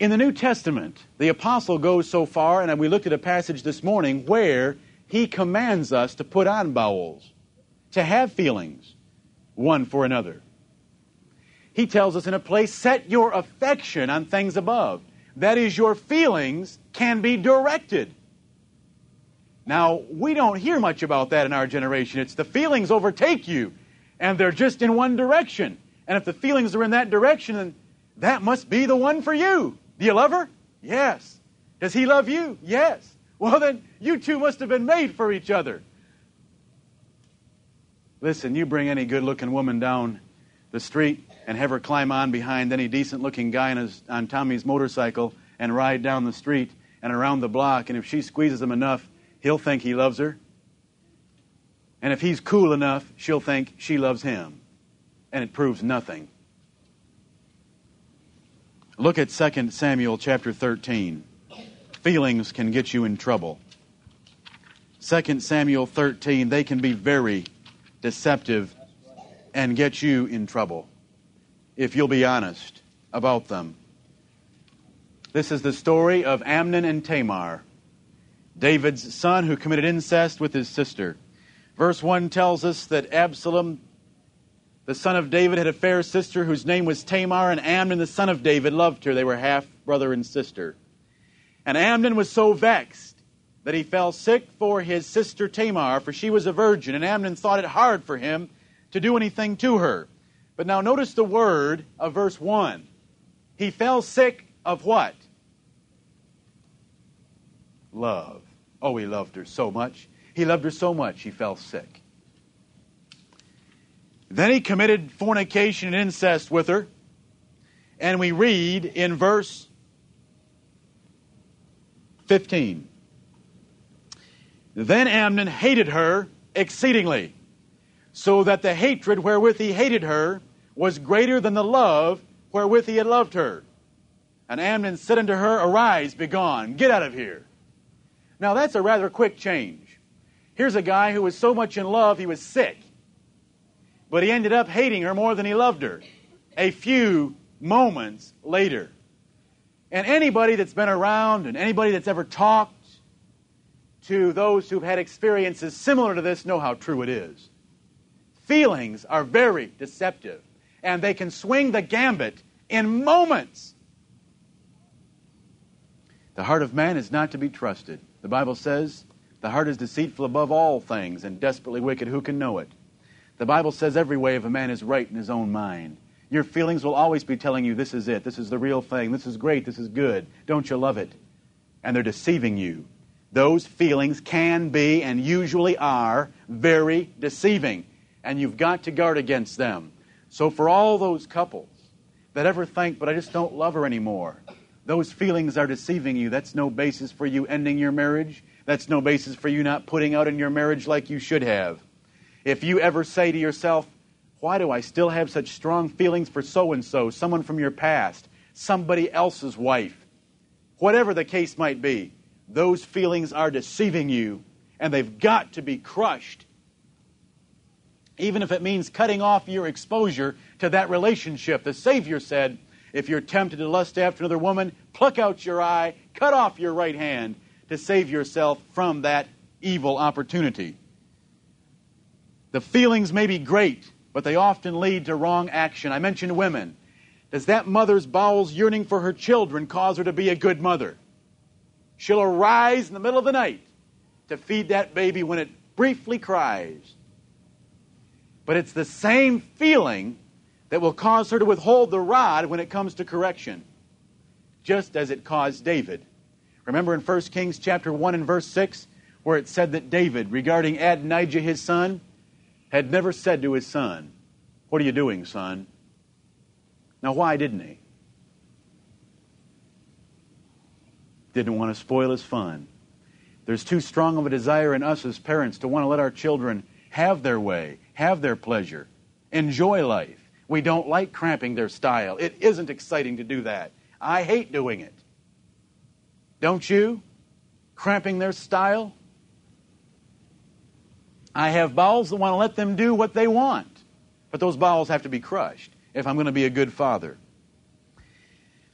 In the New Testament, the apostle goes so far, and we looked at a passage this morning where he commands us to put on bowels, to have feelings one for another. He tells us in a place, set your affection on things above. That is, your feelings can be directed. Now, we don't hear much about that in our generation. It's the feelings overtake you, and they're just in one direction. And if the feelings are in that direction, then that must be the one for you. Do you love her? Yes. Does he love you? Yes. Well, then, you two must have been made for each other. Listen, you bring any good looking woman down the street, and have her climb on behind any decent looking guy his, on Tommy's motorcycle and ride down the street and around the block. And if she squeezes him enough, he'll think he loves her. And if he's cool enough, she'll think she loves him. And it proves nothing. Look at 2 Samuel chapter 13. Feelings can get you in trouble. 2 Samuel 13, they can be very deceptive and get you in trouble if you'll be honest about them. This is the story of Amnon and Tamar, David's son who committed incest with his sister. Verse 1 tells us that Absalom, the son of David, had a fair sister whose name was Tamar, and Amnon, the son of David, loved her. They were half brother and sister. And Amnon was so vexed that he fell sick for his sister Tamar, for she was a virgin, and Amnon thought it hard for him to do anything to her. But now notice the word of verse 1. He fell sick of what? Love. Oh, he loved her so much. He loved her so much, he fell sick. Then he committed fornication and incest with her. And we read in verse 15. Then Amnon hated her exceedingly, so that the hatred wherewith he hated her was greater than the love wherewith he had loved her. And Amnon said unto her, Arise, begone, get out of here. Now that's a rather quick change. Here's a guy who was so much in love he was sick, but he ended up hating her more than he loved her a few moments later. And anybody that's been around and anybody that's ever talked to those who've had experiences similar to this know how true it is. Feelings are very deceptive and they can swing the gambit in moments. The heart of man is not to be trusted. The Bible says, the heart is deceitful above all things and desperately wicked. Who can know it? The Bible says every way of a man is right in his own mind. Your feelings will always be telling you this is it, this is the real thing, this is great, this is good. Don't you love it? And they're deceiving you. Those feelings can be and usually are very deceiving, and you've got to guard against them. So, for all those couples that ever think, but I just don't love her anymore, those feelings are deceiving you. That's no basis for you ending your marriage. That's no basis for you not putting out in your marriage like you should have. If you ever say to yourself, Why do I still have such strong feelings for so and so, someone from your past, somebody else's wife, whatever the case might be, those feelings are deceiving you and they've got to be crushed. Even if it means cutting off your exposure to that relationship. The Savior said, if you're tempted to lust after another woman, pluck out your eye, cut off your right hand to save yourself from that evil opportunity. The feelings may be great, but they often lead to wrong action. I mentioned women. Does that mother's bowels yearning for her children cause her to be a good mother? She'll arise in the middle of the night to feed that baby when it briefly cries. But it's the same feeling that will cause her to withhold the rod when it comes to correction, just as it caused David. Remember in 1 Kings chapter 1 and verse 6, where it said that David, regarding Adonijah his son, had never said to his son, What are you doing, son? Now, why didn't he? Didn't want to spoil his fun. There's too strong of a desire in us as parents to want to let our children have their way, have their pleasure, enjoy life. We don't like cramping their style. It isn't exciting to do that. I hate doing it. Don't you? Cramping their style? I have bowels that want to let them do what they want. But those bowels have to be crushed if I'm going to be a good father.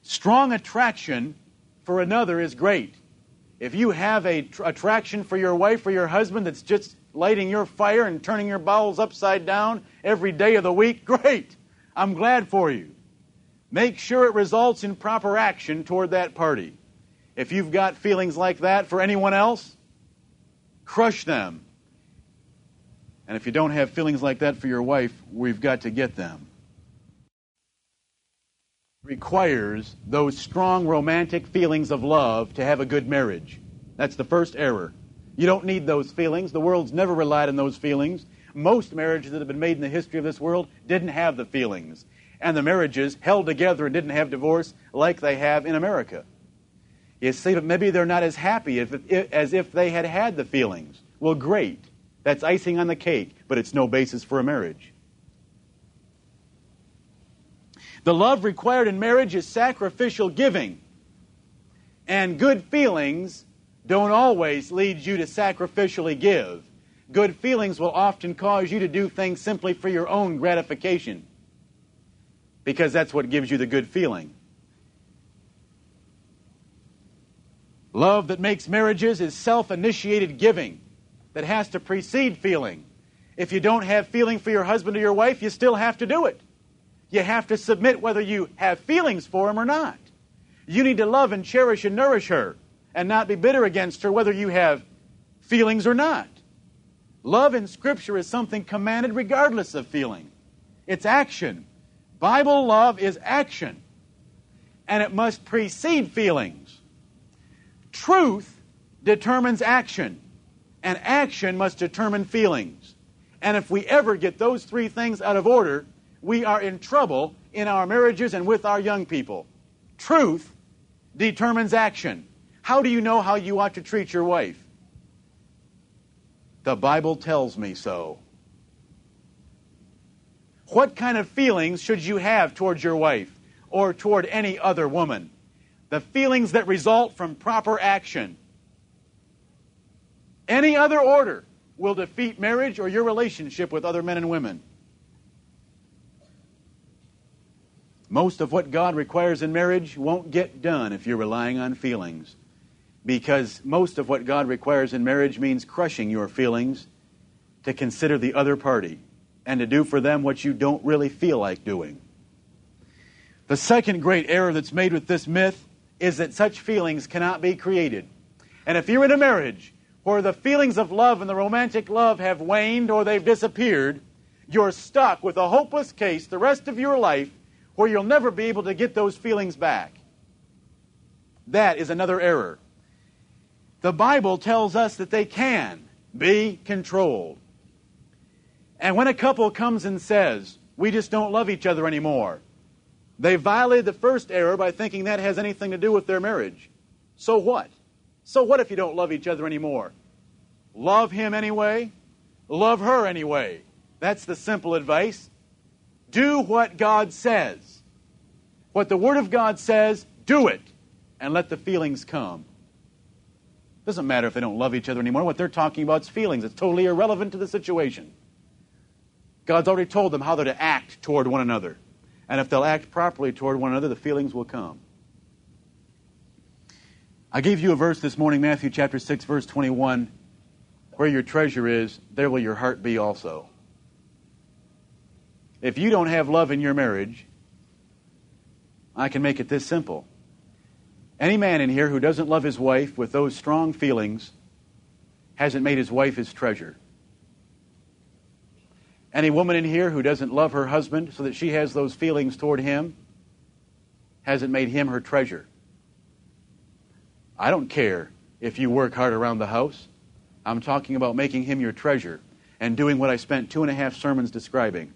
Strong attraction for another is great. If you have a tr- attraction for your wife or your husband that's just lighting your fire and turning your bowels upside down every day of the week, great. I'm glad for you. Make sure it results in proper action toward that party. If you've got feelings like that for anyone else, crush them. And if you don't have feelings like that for your wife, we've got to get them. Requires those strong romantic feelings of love to have a good marriage. That's the first error. You don't need those feelings. The world's never relied on those feelings. Most marriages that have been made in the history of this world didn't have the feelings. And the marriages held together and didn't have divorce like they have in America. You see, but maybe they're not as happy if, as if they had had the feelings. Well, great. That's icing on the cake, but it's no basis for a marriage. The love required in marriage is sacrificial giving. And good feelings don't always lead you to sacrificially give. Good feelings will often cause you to do things simply for your own gratification because that's what gives you the good feeling. Love that makes marriages is self initiated giving that has to precede feeling. If you don't have feeling for your husband or your wife, you still have to do it. You have to submit whether you have feelings for him or not. You need to love and cherish and nourish her and not be bitter against her whether you have feelings or not. Love in Scripture is something commanded regardless of feeling. It's action. Bible love is action. And it must precede feelings. Truth determines action. And action must determine feelings. And if we ever get those three things out of order, we are in trouble in our marriages and with our young people. Truth determines action. How do you know how you ought to treat your wife? The Bible tells me so. What kind of feelings should you have towards your wife or toward any other woman? The feelings that result from proper action. Any other order will defeat marriage or your relationship with other men and women. Most of what God requires in marriage won't get done if you're relying on feelings because most of what God requires in marriage means crushing your feelings to consider the other party and to do for them what you don't really feel like doing. The second great error that's made with this myth is that such feelings cannot be created. And if you're in a marriage where the feelings of love and the romantic love have waned or they've disappeared, you're stuck with a hopeless case the rest of your life where you'll never be able to get those feelings back. That is another error the Bible tells us that they can be controlled. And when a couple comes and says, We just don't love each other anymore, They violated the first error by thinking that has anything to do with their marriage. So what? So what if you don't love each other anymore? Love him anyway. Love her anyway. That's the simple advice. Do what God says. What the Word of God says, do it. And let the feelings come. Doesn't matter if they don't love each other anymore. What they're talking about is feelings. It's totally irrelevant to the situation. God's already told them how they're to act toward one another. And if they'll act properly toward one another, the feelings will come. I gave you a verse this morning, Matthew chapter 6, verse 21. Where your treasure is, there will your heart be also. If you don't have love in your marriage, I can make it this simple. Any man in here who doesn't love his wife with those strong feelings hasn't made his wife his treasure. Any woman in here who doesn't love her husband so that she has those feelings toward him hasn't made him her treasure. I don't care if you work hard around the house. I'm talking about making him your treasure and doing what I spent two and a half sermons describing.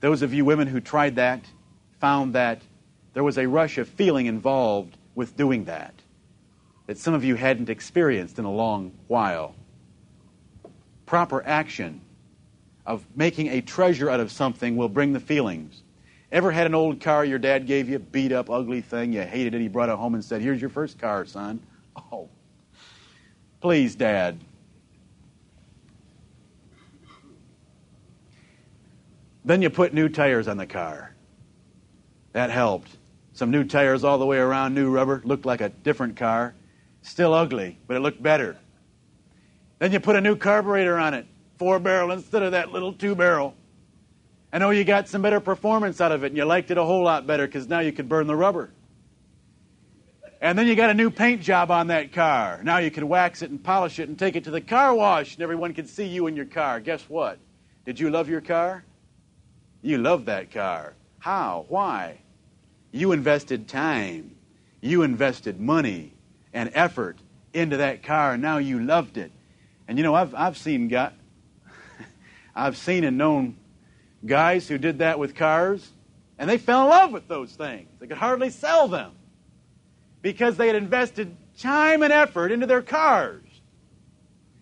Those of you women who tried that found that there was a rush of feeling involved with doing that that some of you hadn't experienced in a long while. Proper action of making a treasure out of something will bring the feelings. Ever had an old car your dad gave you, beat up, ugly thing, you hated it, he brought it home and said, Here's your first car, son. Oh, please, Dad. Then you put new tires on the car. That helped. Some new tires all the way around, new rubber, looked like a different car. Still ugly, but it looked better. Then you put a new carburetor on it four barrel instead of that little two barrel. I know you got some better performance out of it and you liked it a whole lot better because now you could burn the rubber. And then you got a new paint job on that car. Now you can wax it and polish it and take it to the car wash and everyone can see you in your car. Guess what? Did you love your car? You love that car. How? Why? You invested time. You invested money and effort into that car and now you loved it. And you know, I've, I've seen God, I've seen and known guys who did that with cars, and they fell in love with those things. They could hardly sell them because they had invested time and effort into their cars.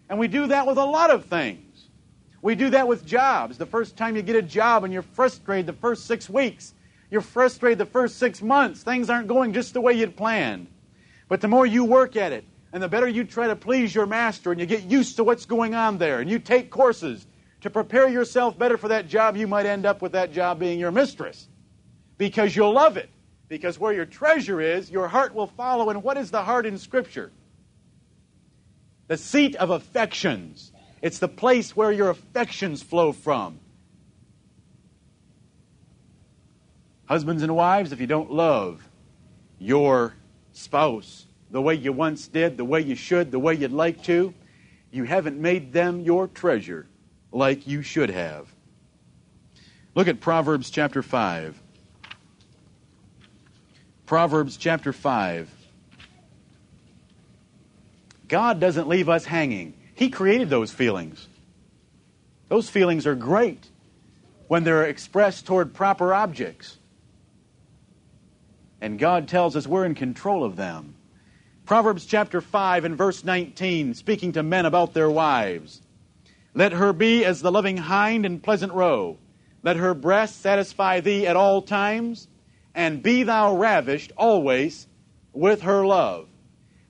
And we do that with a lot of things. We do that with jobs. The first time you get a job and you're frustrated the first six weeks, you're frustrated the first six months. Things aren't going just the way you'd planned. But the more you work at it, and the better you try to please your master, and you get used to what's going on there, and you take courses, to prepare yourself better for that job, you might end up with that job being your mistress because you'll love it. Because where your treasure is, your heart will follow. And what is the heart in Scripture? The seat of affections. It's the place where your affections flow from. Husbands and wives, if you don't love your spouse the way you once did, the way you should, the way you'd like to, you haven't made them your treasure like you should have. Look at Proverbs chapter 5. Proverbs chapter 5. God doesn't leave us hanging. He created those feelings. Those feelings are great when they're expressed toward proper objects. And God tells us we're in control of them. Proverbs chapter 5 and verse 19, speaking to men about their wives. Let her be as the loving hind in pleasant roe. Let her breast satisfy thee at all times, and be thou ravished always with her love.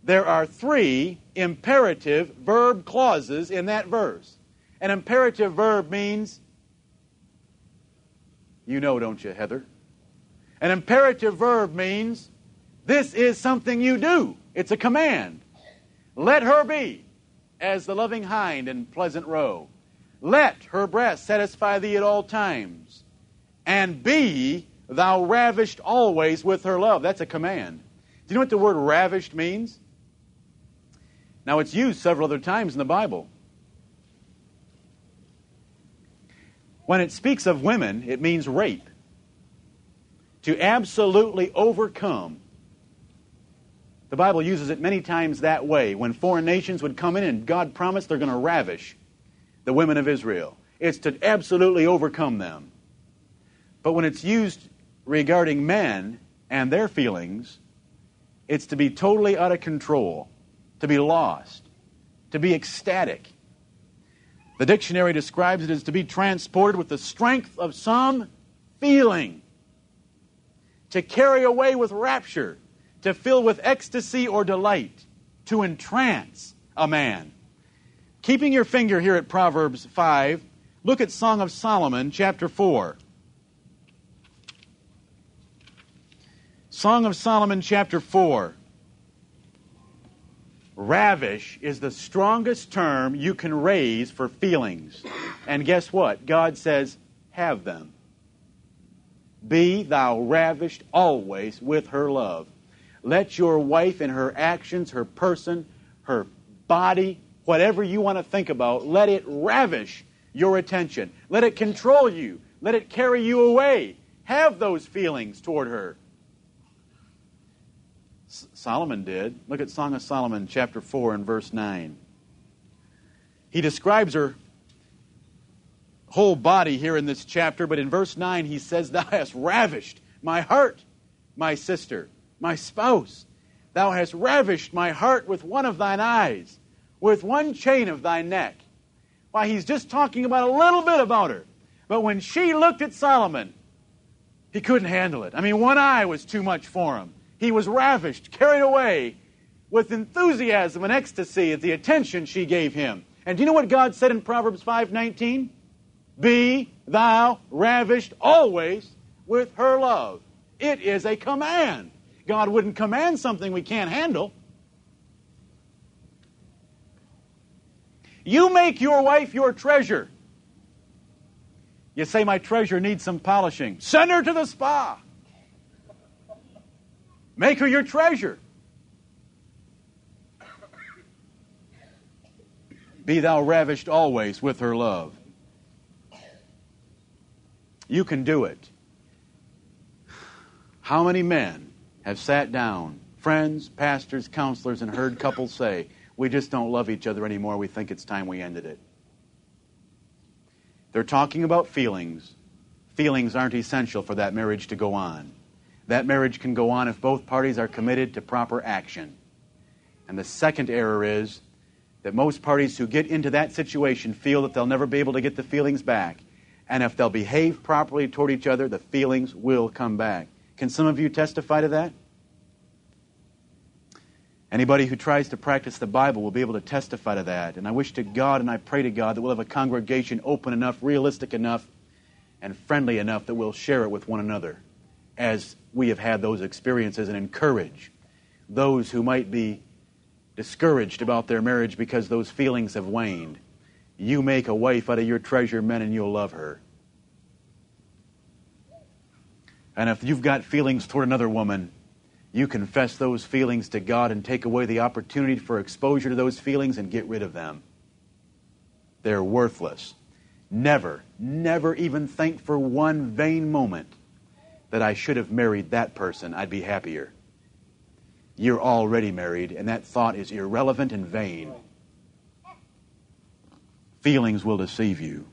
There are three imperative verb clauses in that verse. An imperative verb means, you know, don't you, Heather? An imperative verb means, this is something you do. It's a command. Let her be as the loving hind in pleasant roe. Let her breast satisfy thee at all times, and be thou ravished always with her love. That's a command. Do you know what the word ravished means? Now, it's used several other times in the Bible. When it speaks of women, it means rape. To absolutely overcome the Bible uses it many times that way. When foreign nations would come in and God promised they're going to ravish the women of Israel, it's to absolutely overcome them. But when it's used regarding men and their feelings, it's to be totally out of control, to be lost, to be ecstatic. The dictionary describes it as to be transported with the strength of some feeling, to carry away with rapture, to fill with ecstasy or delight, to entrance a man. Keeping your finger here at Proverbs 5, look at Song of Solomon, chapter 4. Song of Solomon, chapter 4. Ravish is the strongest term you can raise for feelings. And guess what? God says, have them. Be thou ravished always with her love. Let your wife in her actions, her person, her body, whatever you want to think about, let it ravish your attention. Let it control you. Let it carry you away. Have those feelings toward her. Solomon did. Look at Song of Solomon, chapter 4, and verse 9. He describes her whole body here in this chapter, but in verse 9 he says, Thou hast ravished my heart, my sister, my spouse. Thou hast ravished my heart with one of thine eyes, with one chain of thy neck. Why, he's just talking about a little bit about her. But when she looked at Solomon, he couldn't handle it. I mean, one eye was too much for him. He was ravished, carried away with enthusiasm and ecstasy at the attention she gave him. And do you know what God said in Proverbs 5:19? Be thou ravished always with her love. It is a command. God wouldn't command something we can't handle. You make your wife your treasure. You say, My treasure needs some polishing. Send her to the spa. Make her your treasure. Be thou ravished always with her love. You can do it. How many men have sat down, friends, pastors, counselors, and heard couples say, We just don't love each other anymore. We think it's time we ended it. They're talking about feelings. Feelings aren't essential for that marriage to go on. That marriage can go on if both parties are committed to proper action. And the second error is that most parties who get into that situation feel that they'll never be able to get the feelings back. And if they'll behave properly toward each other, the feelings will come back. Can some of you testify to that? Anybody who tries to practice the Bible will be able to testify to that. And I wish to God and I pray to God that we'll have a congregation open enough, realistic enough, and friendly enough that we'll share it with one another as we have had those experiences and encourage those who might be discouraged about their marriage because those feelings have waned. You make a wife out of your treasure, men, and you'll love her. And if you've got feelings toward another woman, you confess those feelings to God and take away the opportunity for exposure to those feelings and get rid of them. They're worthless. Never, never even think for one vain moment that I should have married that person, I'd be happier. You're already married, and that thought is irrelevant and vain. Feelings will deceive you.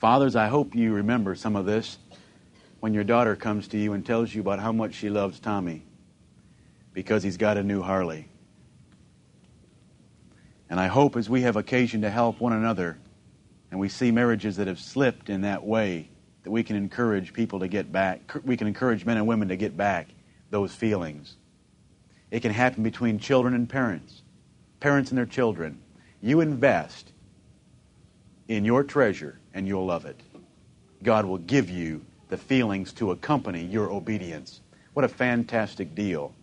Fathers, I hope you remember some of this when your daughter comes to you and tells you about how much she loves Tommy because he's got a new Harley. And I hope as we have occasion to help one another and we see marriages that have slipped in that way, that we can encourage people to get back, we can encourage men and women to get back those feelings. It can happen between children and parents, parents and their children. You invest in your treasure and you'll love it. God will give you the feelings to accompany your obedience. What a fantastic deal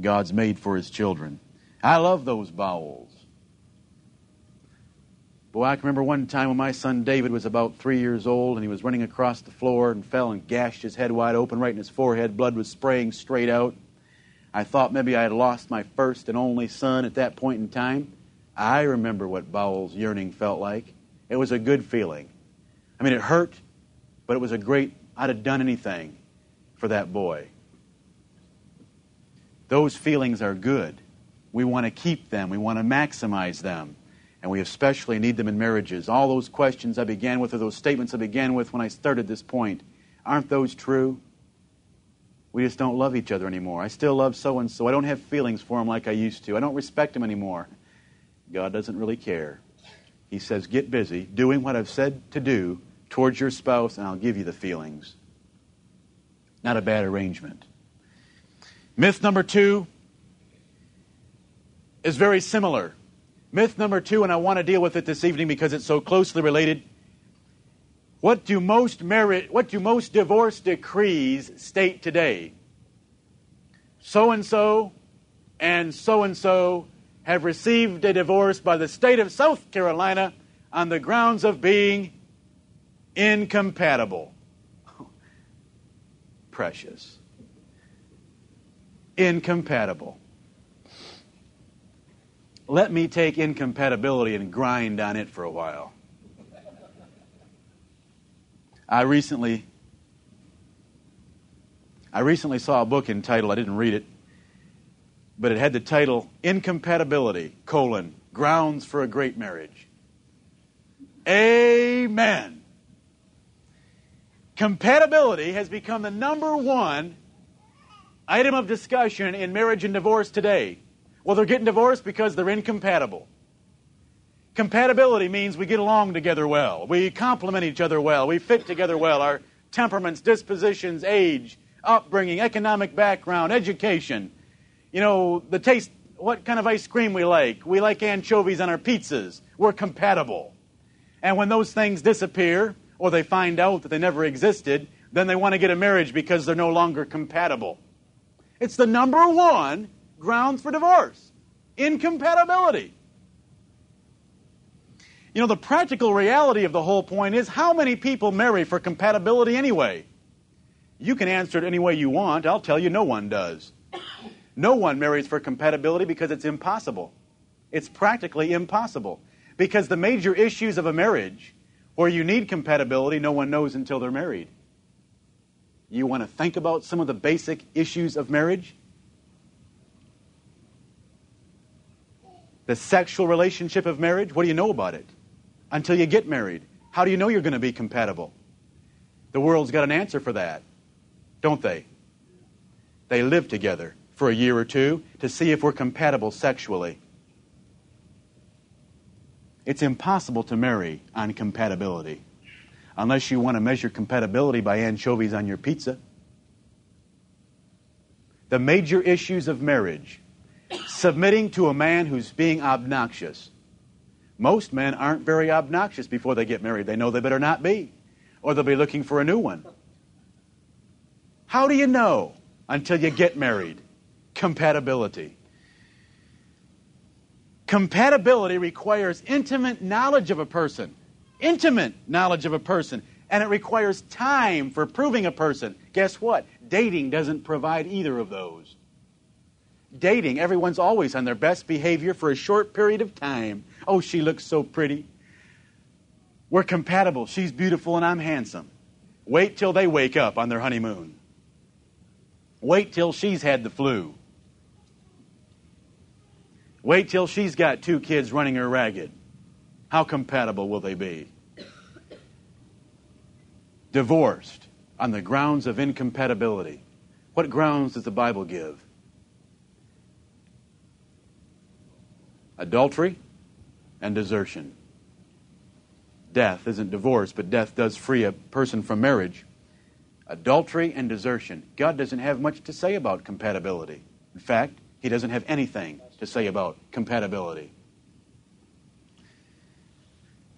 God's made for his children. I love those bowels. Boy, I can remember one time when my son David was about three years old and he was running across the floor and fell and gashed his head wide open right in his forehead. Blood was spraying straight out. I thought maybe I had lost my first and only son at that point in time. I remember what bowels yearning felt like. It was a good feeling. I mean, it hurt, but it was a great, I'd have done anything for that boy. Those feelings are good. We want to keep them, we want to maximize them and we especially need them in marriages. All those questions I began with, or those statements I began with when I started this point, Aren't those true? We just don't love each other anymore. I still love so and so. I don't have feelings for him like I used to. I don't respect him anymore. God doesn't really care. He says, Get busy doing what I've said to do towards your spouse, and I'll give you the feelings. Not a bad arrangement. Myth number two is very similar. Myth number two, and I want to deal with it this evening because it's so closely related. What do most merit, what do most divorce decrees state today? So and so and so and so have received a divorce by the state of South Carolina on the grounds of being incompatible. Precious. Incompatible. Let me take incompatibility and grind on it for a while. I recently I recently saw a book entitled, I didn't read it, but it had the title Incompatibility, colon, Grounds for a Great Marriage. Amen. Compatibility has become the number one item of discussion in marriage and divorce today. Well, they're getting divorced because they're incompatible. Compatibility means we get along together well. We complement each other well. We fit together well. Our temperaments, dispositions, age, upbringing, economic background, education. You know, the taste, what kind of ice cream we like. We like anchovies on our pizzas. We're compatible. And when those things disappear, or they find out that they never existed, then they want to get a marriage because they're no longer compatible. It's the number one grounds for divorce incompatibility. You know, the practical reality of the whole point is how many people marry for compatibility anyway? You can answer it any way you want. I'll tell you, no one does. No one marries for compatibility because it's impossible. It's practically impossible. Because the major issues of a marriage where you need compatibility, no one knows until they're married. You want to think about some of the basic issues of marriage? The sexual relationship of marriage, what do you know about it? until you get married. How do you know you're going to be compatible? The world's got an answer for that, don't they? They live together for a year or two to see if we're compatible sexually. It's impossible to marry on compatibility unless you want to measure compatibility by anchovies on your pizza. The major issues of marriage submitting to a man who's being obnoxious, most men aren't very obnoxious before they get married. They know they better not be, or they'll be looking for a new one. How do you know until you get married? Compatibility. Compatibility requires intimate knowledge of a person. Intimate knowledge of a person. And it requires time for proving a person. Guess what? Dating doesn't provide either of those. Dating, everyone's always on their best behavior for a short period of time Oh, she looks so pretty. We're compatible. She's beautiful and I'm handsome. Wait till they wake up on their honeymoon. Wait till she's had the flu. Wait till she's got two kids running her ragged. How compatible will they be? Divorced on the grounds of incompatibility. What grounds does the Bible give? Adultery, and desertion. Death isn't divorce, but death does free a person from marriage. Adultery and desertion. God doesn't have much to say about compatibility. In fact, He doesn't have anything to say about compatibility.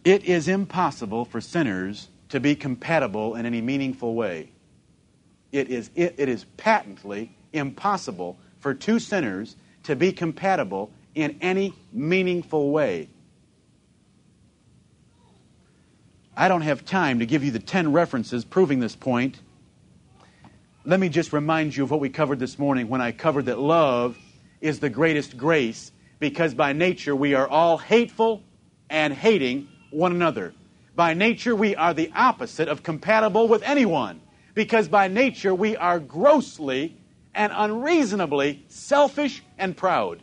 It is impossible for sinners to be compatible in any meaningful way. It is, it, it is patently impossible for two sinners to be compatible in any meaningful way. I don't have time to give you the 10 references proving this point. Let me just remind you of what we covered this morning when I covered that love is the greatest grace because by nature we are all hateful and hating one another. By nature we are the opposite of compatible with anyone because by nature we are grossly and unreasonably selfish and proud.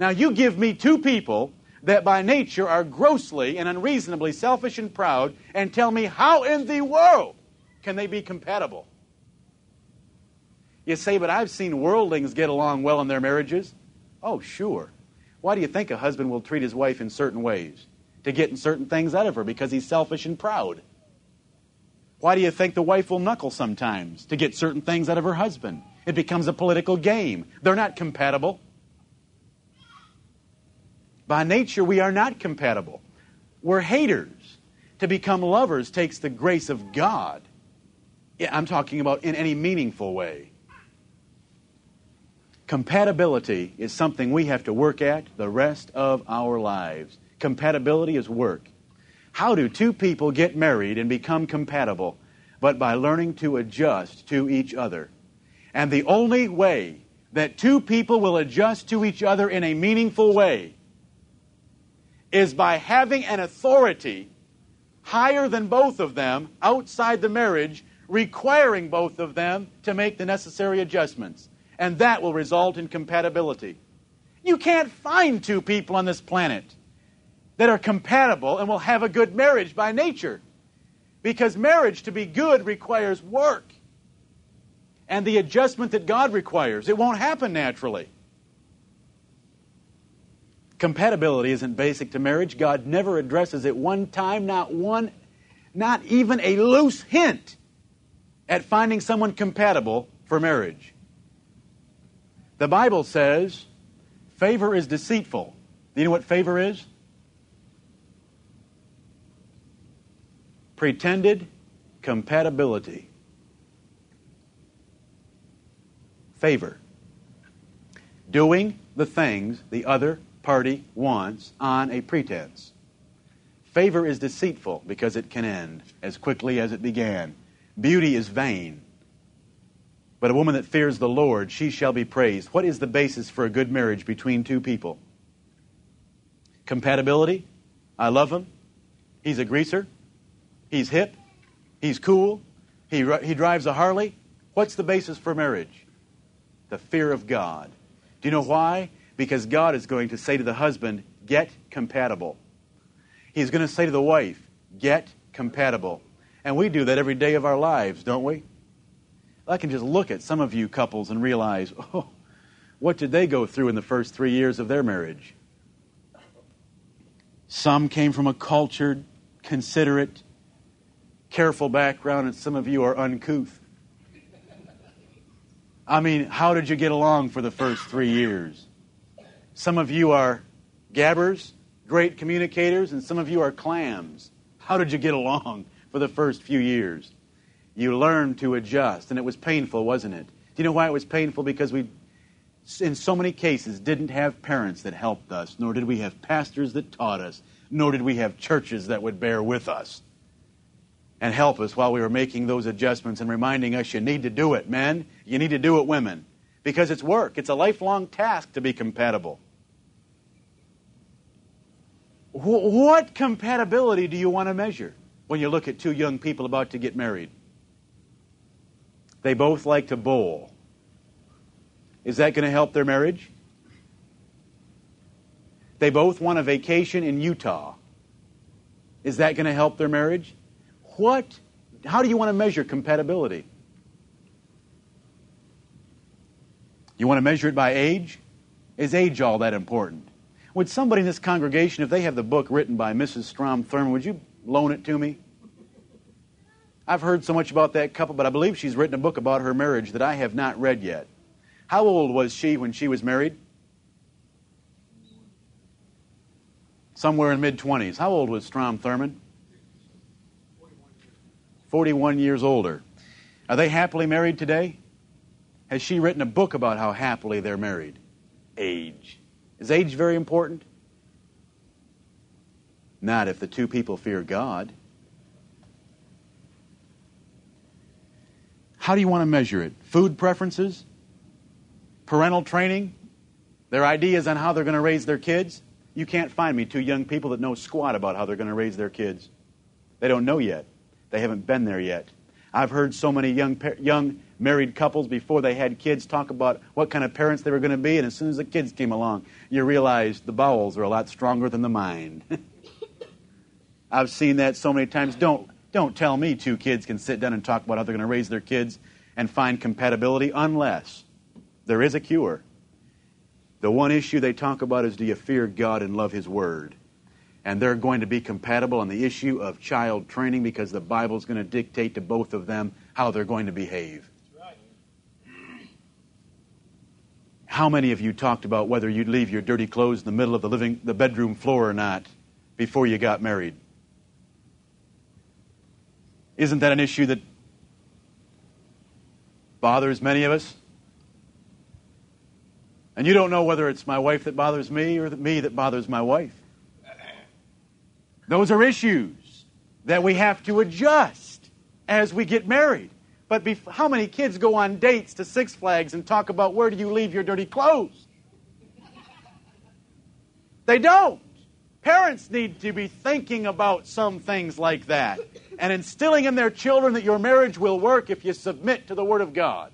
Now you give me two people that by nature are grossly and unreasonably selfish and proud and tell me how in the world can they be compatible? You say, but I've seen worldlings get along well in their marriages. Oh, sure. Why do you think a husband will treat his wife in certain ways? To get certain things out of her because he's selfish and proud. Why do you think the wife will knuckle sometimes to get certain things out of her husband? It becomes a political game. They're not compatible. By nature, we are not compatible. We're haters. To become lovers takes the grace of God. I'm talking about in any meaningful way. Compatibility is something we have to work at the rest of our lives. Compatibility is work. How do two people get married and become compatible? But by learning to adjust to each other. And the only way that two people will adjust to each other in a meaningful way is by having an authority higher than both of them outside the marriage, requiring both of them to make the necessary adjustments and that will result in compatibility. You can't find two people on this planet that are compatible and will have a good marriage by nature. Because marriage, to be good, requires work and the adjustment that God requires. It won't happen naturally. Compatibility isn't basic to marriage. God never addresses it one time, not one, not even a loose hint at finding someone compatible for marriage. The Bible says favor is deceitful. Do you know what favor is? Pretended compatibility. Favor. Doing the things the other party wants on a pretense. Favor is deceitful because it can end as quickly as it began. Beauty is vain. But a woman that fears the Lord, she shall be praised. What is the basis for a good marriage between two people? Compatibility. I love him. He's a greaser. He's hip. He's cool. He, he drives a Harley. What's the basis for marriage? The fear of God. Do you know why? Because God is going to say to the husband, Get compatible. He's going to say to the wife, Get compatible. And we do that every day of our lives, don't we? I can just look at some of you couples and realize, oh, what did they go through in the first three years of their marriage? Some came from a cultured, considerate, careful background, and some of you are uncouth. I mean, how did you get along for the first three years? Some of you are gabbers, great communicators, and some of you are clams. How did you get along for the first few years? You learned to adjust. And it was painful, wasn't it? Do you know why it was painful? Because we, in so many cases, didn't have parents that helped us, nor did we have pastors that taught us, nor did we have churches that would bear with us and help us while we were making those adjustments and reminding us you need to do it, men. You need to do it, women. Because it's work, it's a lifelong task to be compatible. What compatibility do you want to measure when you look at two young people about to get married? They both like to bowl. Is that going to help their marriage? They both want a vacation in Utah. Is that going to help their marriage? What how do you want to measure compatibility? You want to measure it by age? Is age all that important? Would somebody in this congregation, if they have the book written by Mrs. Strom Thurmond, would you loan it to me? I've heard so much about that couple, but I believe she's written a book about her marriage that I have not read yet. How old was she when she was married? Somewhere in mid 20s. How old was Strom Thurmond? 41 years older. Are they happily married today? Has she written a book about how happily they're married? Age. Is age very important? Not if the two people fear God. How do you want to measure it? Food preferences? Parental training? Their ideas on how they're going to raise their kids? You can't find me two young people that know squat about how they're going to raise their kids. They don't know yet. They haven't been there yet. I've heard so many young, young married couples before they had kids talk about what kind of parents they were going to be, and as soon as the kids came along, you realize the bowels are a lot stronger than the mind. I've seen that so many times. Don't Don't tell me two kids can sit down and talk about how they're going to raise their kids and find compatibility unless there is a cure. The one issue they talk about is do you fear God and love His Word? And they're going to be compatible on the issue of child training because the Bible's going to dictate to both of them how they're going to behave. How many of you talked about whether you'd leave your dirty clothes in the middle of the living the bedroom floor or not before you got married? Isn't that an issue that bothers many of us? And you don't know whether it's my wife that bothers me or me that bothers my wife. Those are issues that we have to adjust as we get married. But bef- how many kids go on dates to Six Flags and talk about where do you leave your dirty clothes? They don't. Parents need to be thinking about some things like that and instilling in their children that your marriage will work if you submit to the Word of God.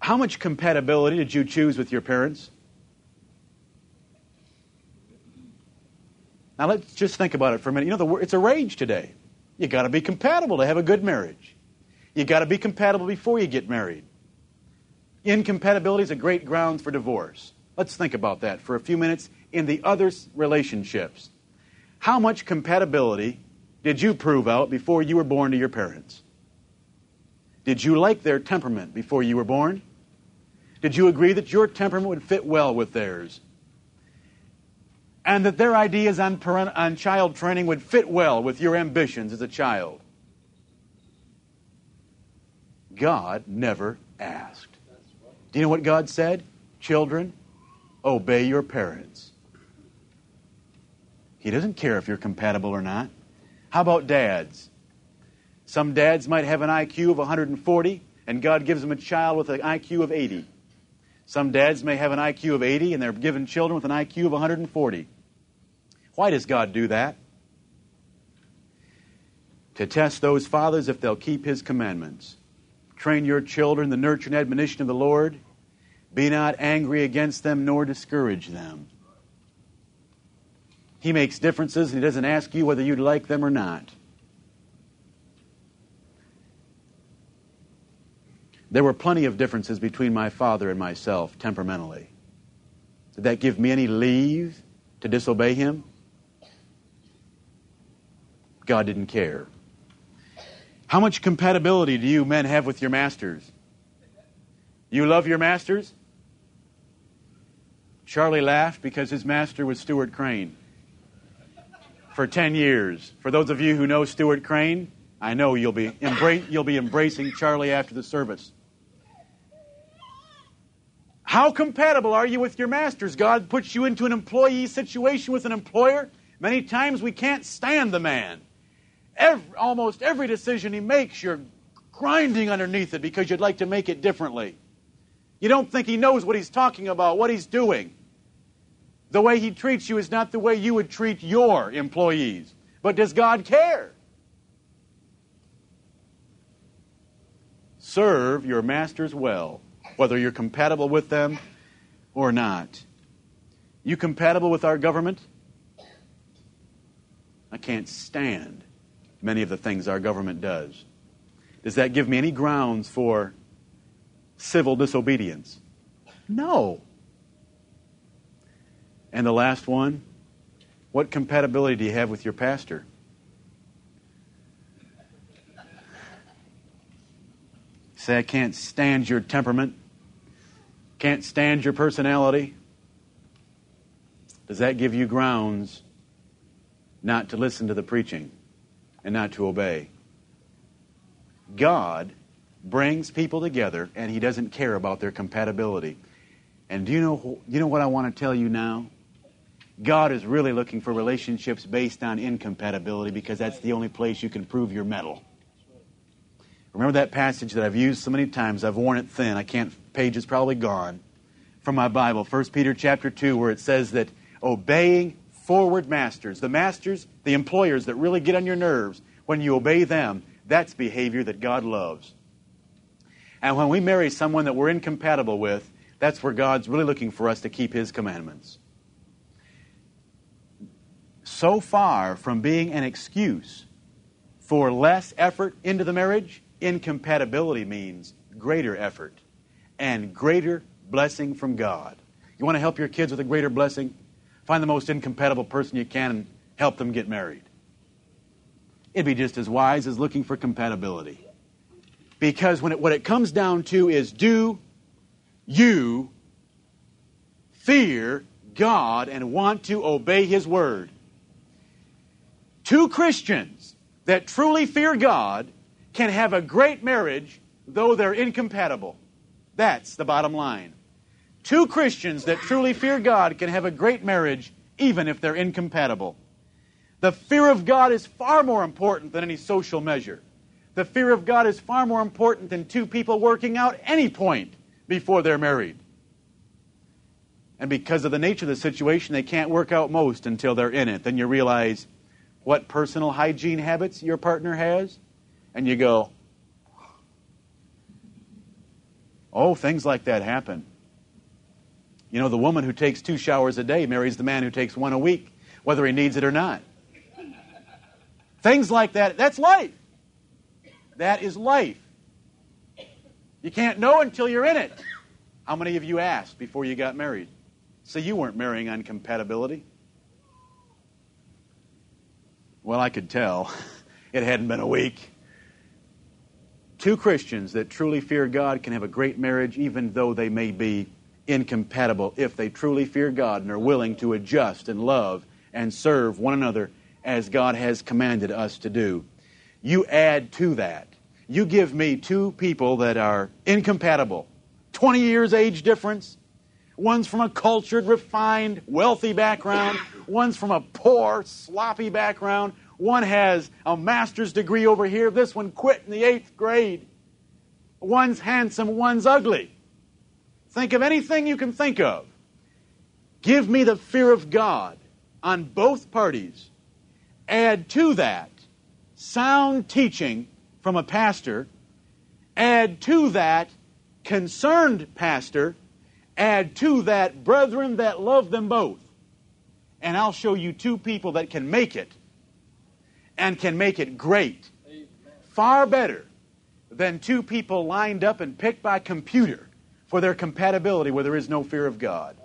How much compatibility did you choose with your parents? Now let's just think about it for a minute. You know, the, it's a rage today. You got to be compatible to have a good marriage. You got to be compatible before you get married. Incompatibility is a great ground for divorce. Let's think about that for a few minutes in the other relationships. How much compatibility did you prove out before you were born to your parents? Did you like their temperament before you were born? Did you agree that your temperament would fit well with theirs? And that their ideas on, parent, on child training would fit well with your ambitions as a child? God never asked. Do you know what God said? Children, obey your parents. He doesn't care if you're compatible or not. How about dads? Some dads might have an IQ of 140, and God gives them a child with an IQ of 80. Some dads may have an IQ of 80, and they're given children with an IQ of 140. Why does God do that? To test those fathers if they'll keep His commandments. Train your children the nurture and admonition of the Lord. Be not angry against them, nor discourage them. He makes differences, and He doesn't ask you whether you'd like them or not. There were plenty of differences between my father and myself temperamentally. Did that give me any leave to disobey him? God didn't care. How much compatibility do you men have with your masters? You love your masters? Charlie laughed because his master was Stuart Crane for 10 years. For those of you who know Stuart Crane, I know you'll be, embra- you'll be embracing Charlie after the service. How compatible are you with your masters? God puts you into an employee situation with an employer. Many times we can't stand the man. Every, almost every decision he makes, you're grinding underneath it because you'd like to make it differently. You don't think he knows what he's talking about, what he's doing. The way he treats you is not the way you would treat your employees. But does God care? Serve your masters well whether you're compatible with them or not. You compatible with our government? I can't stand many of the things our government does. Does that give me any grounds for civil disobedience? No. And the last one, what compatibility do you have with your pastor? Say, I can't stand your temperament. Can't stand your personality? Does that give you grounds not to listen to the preaching and not to obey? God brings people together and he doesn't care about their compatibility. And do you know, you know what I want to tell you now? God is really looking for relationships based on incompatibility because that's the only place you can prove your mettle. Remember that passage that I've used so many times, I've worn it thin. I can't, page is probably gone from my Bible. 1 Peter chapter 2, where it says that obeying froward masters, the masters, the employers that really get on your nerves, when you obey them, that's behavior that God loves. And when we marry someone that we're incompatible with, that's where God's really looking for us to keep His commandments. So far from being an excuse for less effort into the marriage, incompatibility means greater effort and greater blessing from God. You want to help your kids with a greater blessing? Find the most incompatible person you can and help them get married. It'd be just as wise as looking for compatibility. Because when it, what it comes down to is do you fear God and want to obey His word? Two Christians that truly fear God can have a great marriage though they're incompatible. That's the bottom line. Two Christians that truly fear God can have a great marriage even if they're incompatible. The fear of God is far more important than any social measure. The fear of God is far more important than two people working out any point before they're married. And because of the nature of the situation, they can't work out most until they're in it. Then you realize what personal hygiene habits your partner has, and you go, oh, things like that happen. You know, the woman who takes two showers a day marries the man who takes one a week, whether he needs it or not. Things like that, that's life. That is life. You can't know until you're in it. How many of you asked before you got married? So you weren't marrying on compatibility. Well, I could tell. It hadn't been a week. Two Christians that truly fear God can have a great marriage even though they may be incompatible if they truly fear God and are willing to adjust and love and serve one another as God has commanded us to do. You add to that. You give me two people that are incompatible, 20 years age difference. One's from a cultured, refined, wealthy background. One's from a poor, sloppy background. One has a master's degree over here. This one quit in the eighth grade. One's handsome, one's ugly. Think of anything you can think of. Give me the fear of God on both parties. Add to that sound teaching from a pastor. Add to that concerned pastor. Add to that brethren that love them both. And I'll show you two people that can make it and can make it great. Far better than two people lined up and picked by computer for their compatibility where there is no fear of God.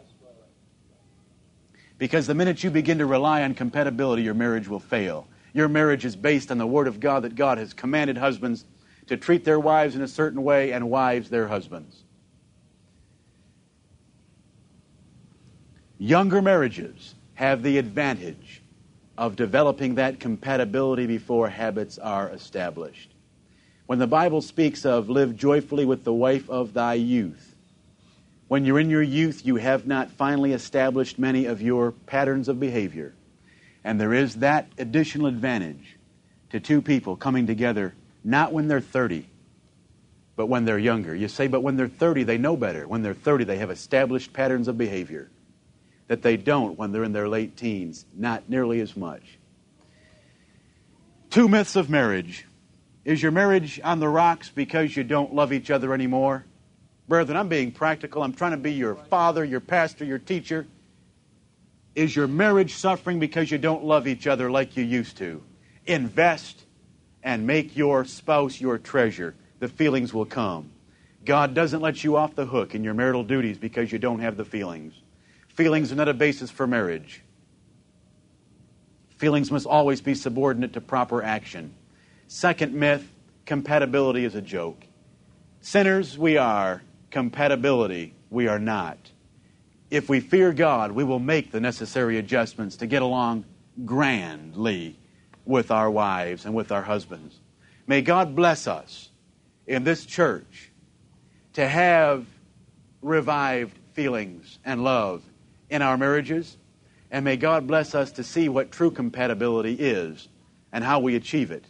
Because the minute you begin to rely on compatibility, your marriage will fail. Your marriage is based on the Word of God that God has commanded husbands to treat their wives in a certain way and wives their husbands. Younger marriages have the advantage of developing that compatibility before habits are established. When the Bible speaks of live joyfully with the wife of thy youth, when you're in your youth, you have not finally established many of your patterns of behavior. And there is that additional advantage to two people coming together, not when they're 30, but when they're younger. You say, but when they're 30, they know better. When they're 30, they have established patterns of behavior that they don't when they're in their late teens, not nearly as much. Two myths of marriage. Is your marriage on the rocks because you don't love each other anymore? Brethren, I'm being practical. I'm trying to be your father, your pastor, your teacher. Is your marriage suffering because you don't love each other like you used to? Invest and make your spouse your treasure. The feelings will come. God doesn't let you off the hook in your marital duties because you don't have the feelings. Feelings are not a basis for marriage. Feelings must always be subordinate to proper action. Second myth compatibility is a joke. Sinners we are, compatibility, we are not. If we fear God, we will make the necessary adjustments to get along grandly with our wives and with our husbands. May God bless us in this church to have revived feelings and love in our marriages. And may God bless us to see what true compatibility is and how we achieve it.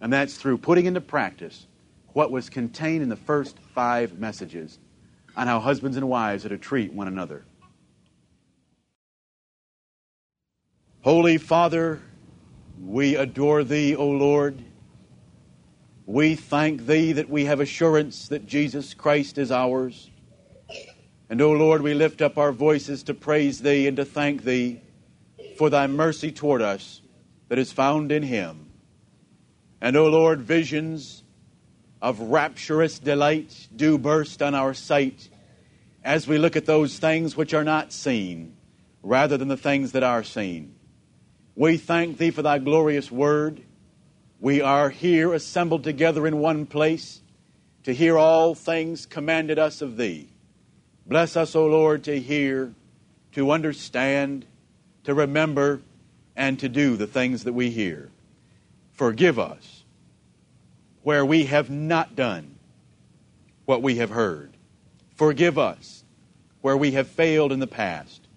And that's through putting into practice what was contained in the first five messages on how husbands and wives are to treat one another. Holy Father, we adore Thee, O Lord. We thank Thee that we have assurance that Jesus Christ is ours. And, O Lord, we lift up our voices to praise Thee and to thank Thee for thy mercy toward us that is found in him. And, O Lord, visions of rapturous delight do burst on our sight as we look at those things which are not seen rather than the things that are seen. We thank thee for thy glorious word. We are here assembled together in one place to hear all things commanded us of thee. Bless us, O Lord, to hear, to understand, to remember, and to do the things that we hear. Forgive us where we have not done what we have heard. Forgive us where we have failed in the past.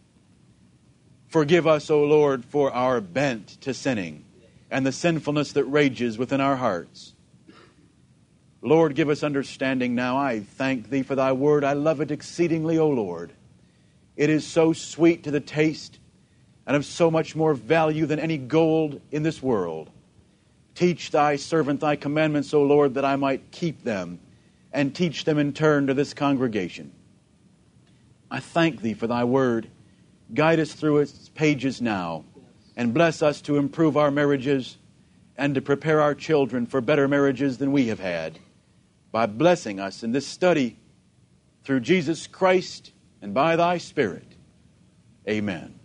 Forgive us, O Lord, for our bent to sinning and the sinfulness that rages within our hearts. Lord, give us understanding now. I thank Thee for Thy word. I love it exceedingly, O Lord. It is so sweet to the taste and of so much more value than any gold in this world. Teach Thy servant Thy commandments, O Lord, that I might keep them and teach them in turn to this congregation. I thank Thee for Thy word. Guide us through its pages now and bless us to improve our marriages and to prepare our children for better marriages than we have had by blessing us in this study through Jesus Christ and by thy Spirit. Amen.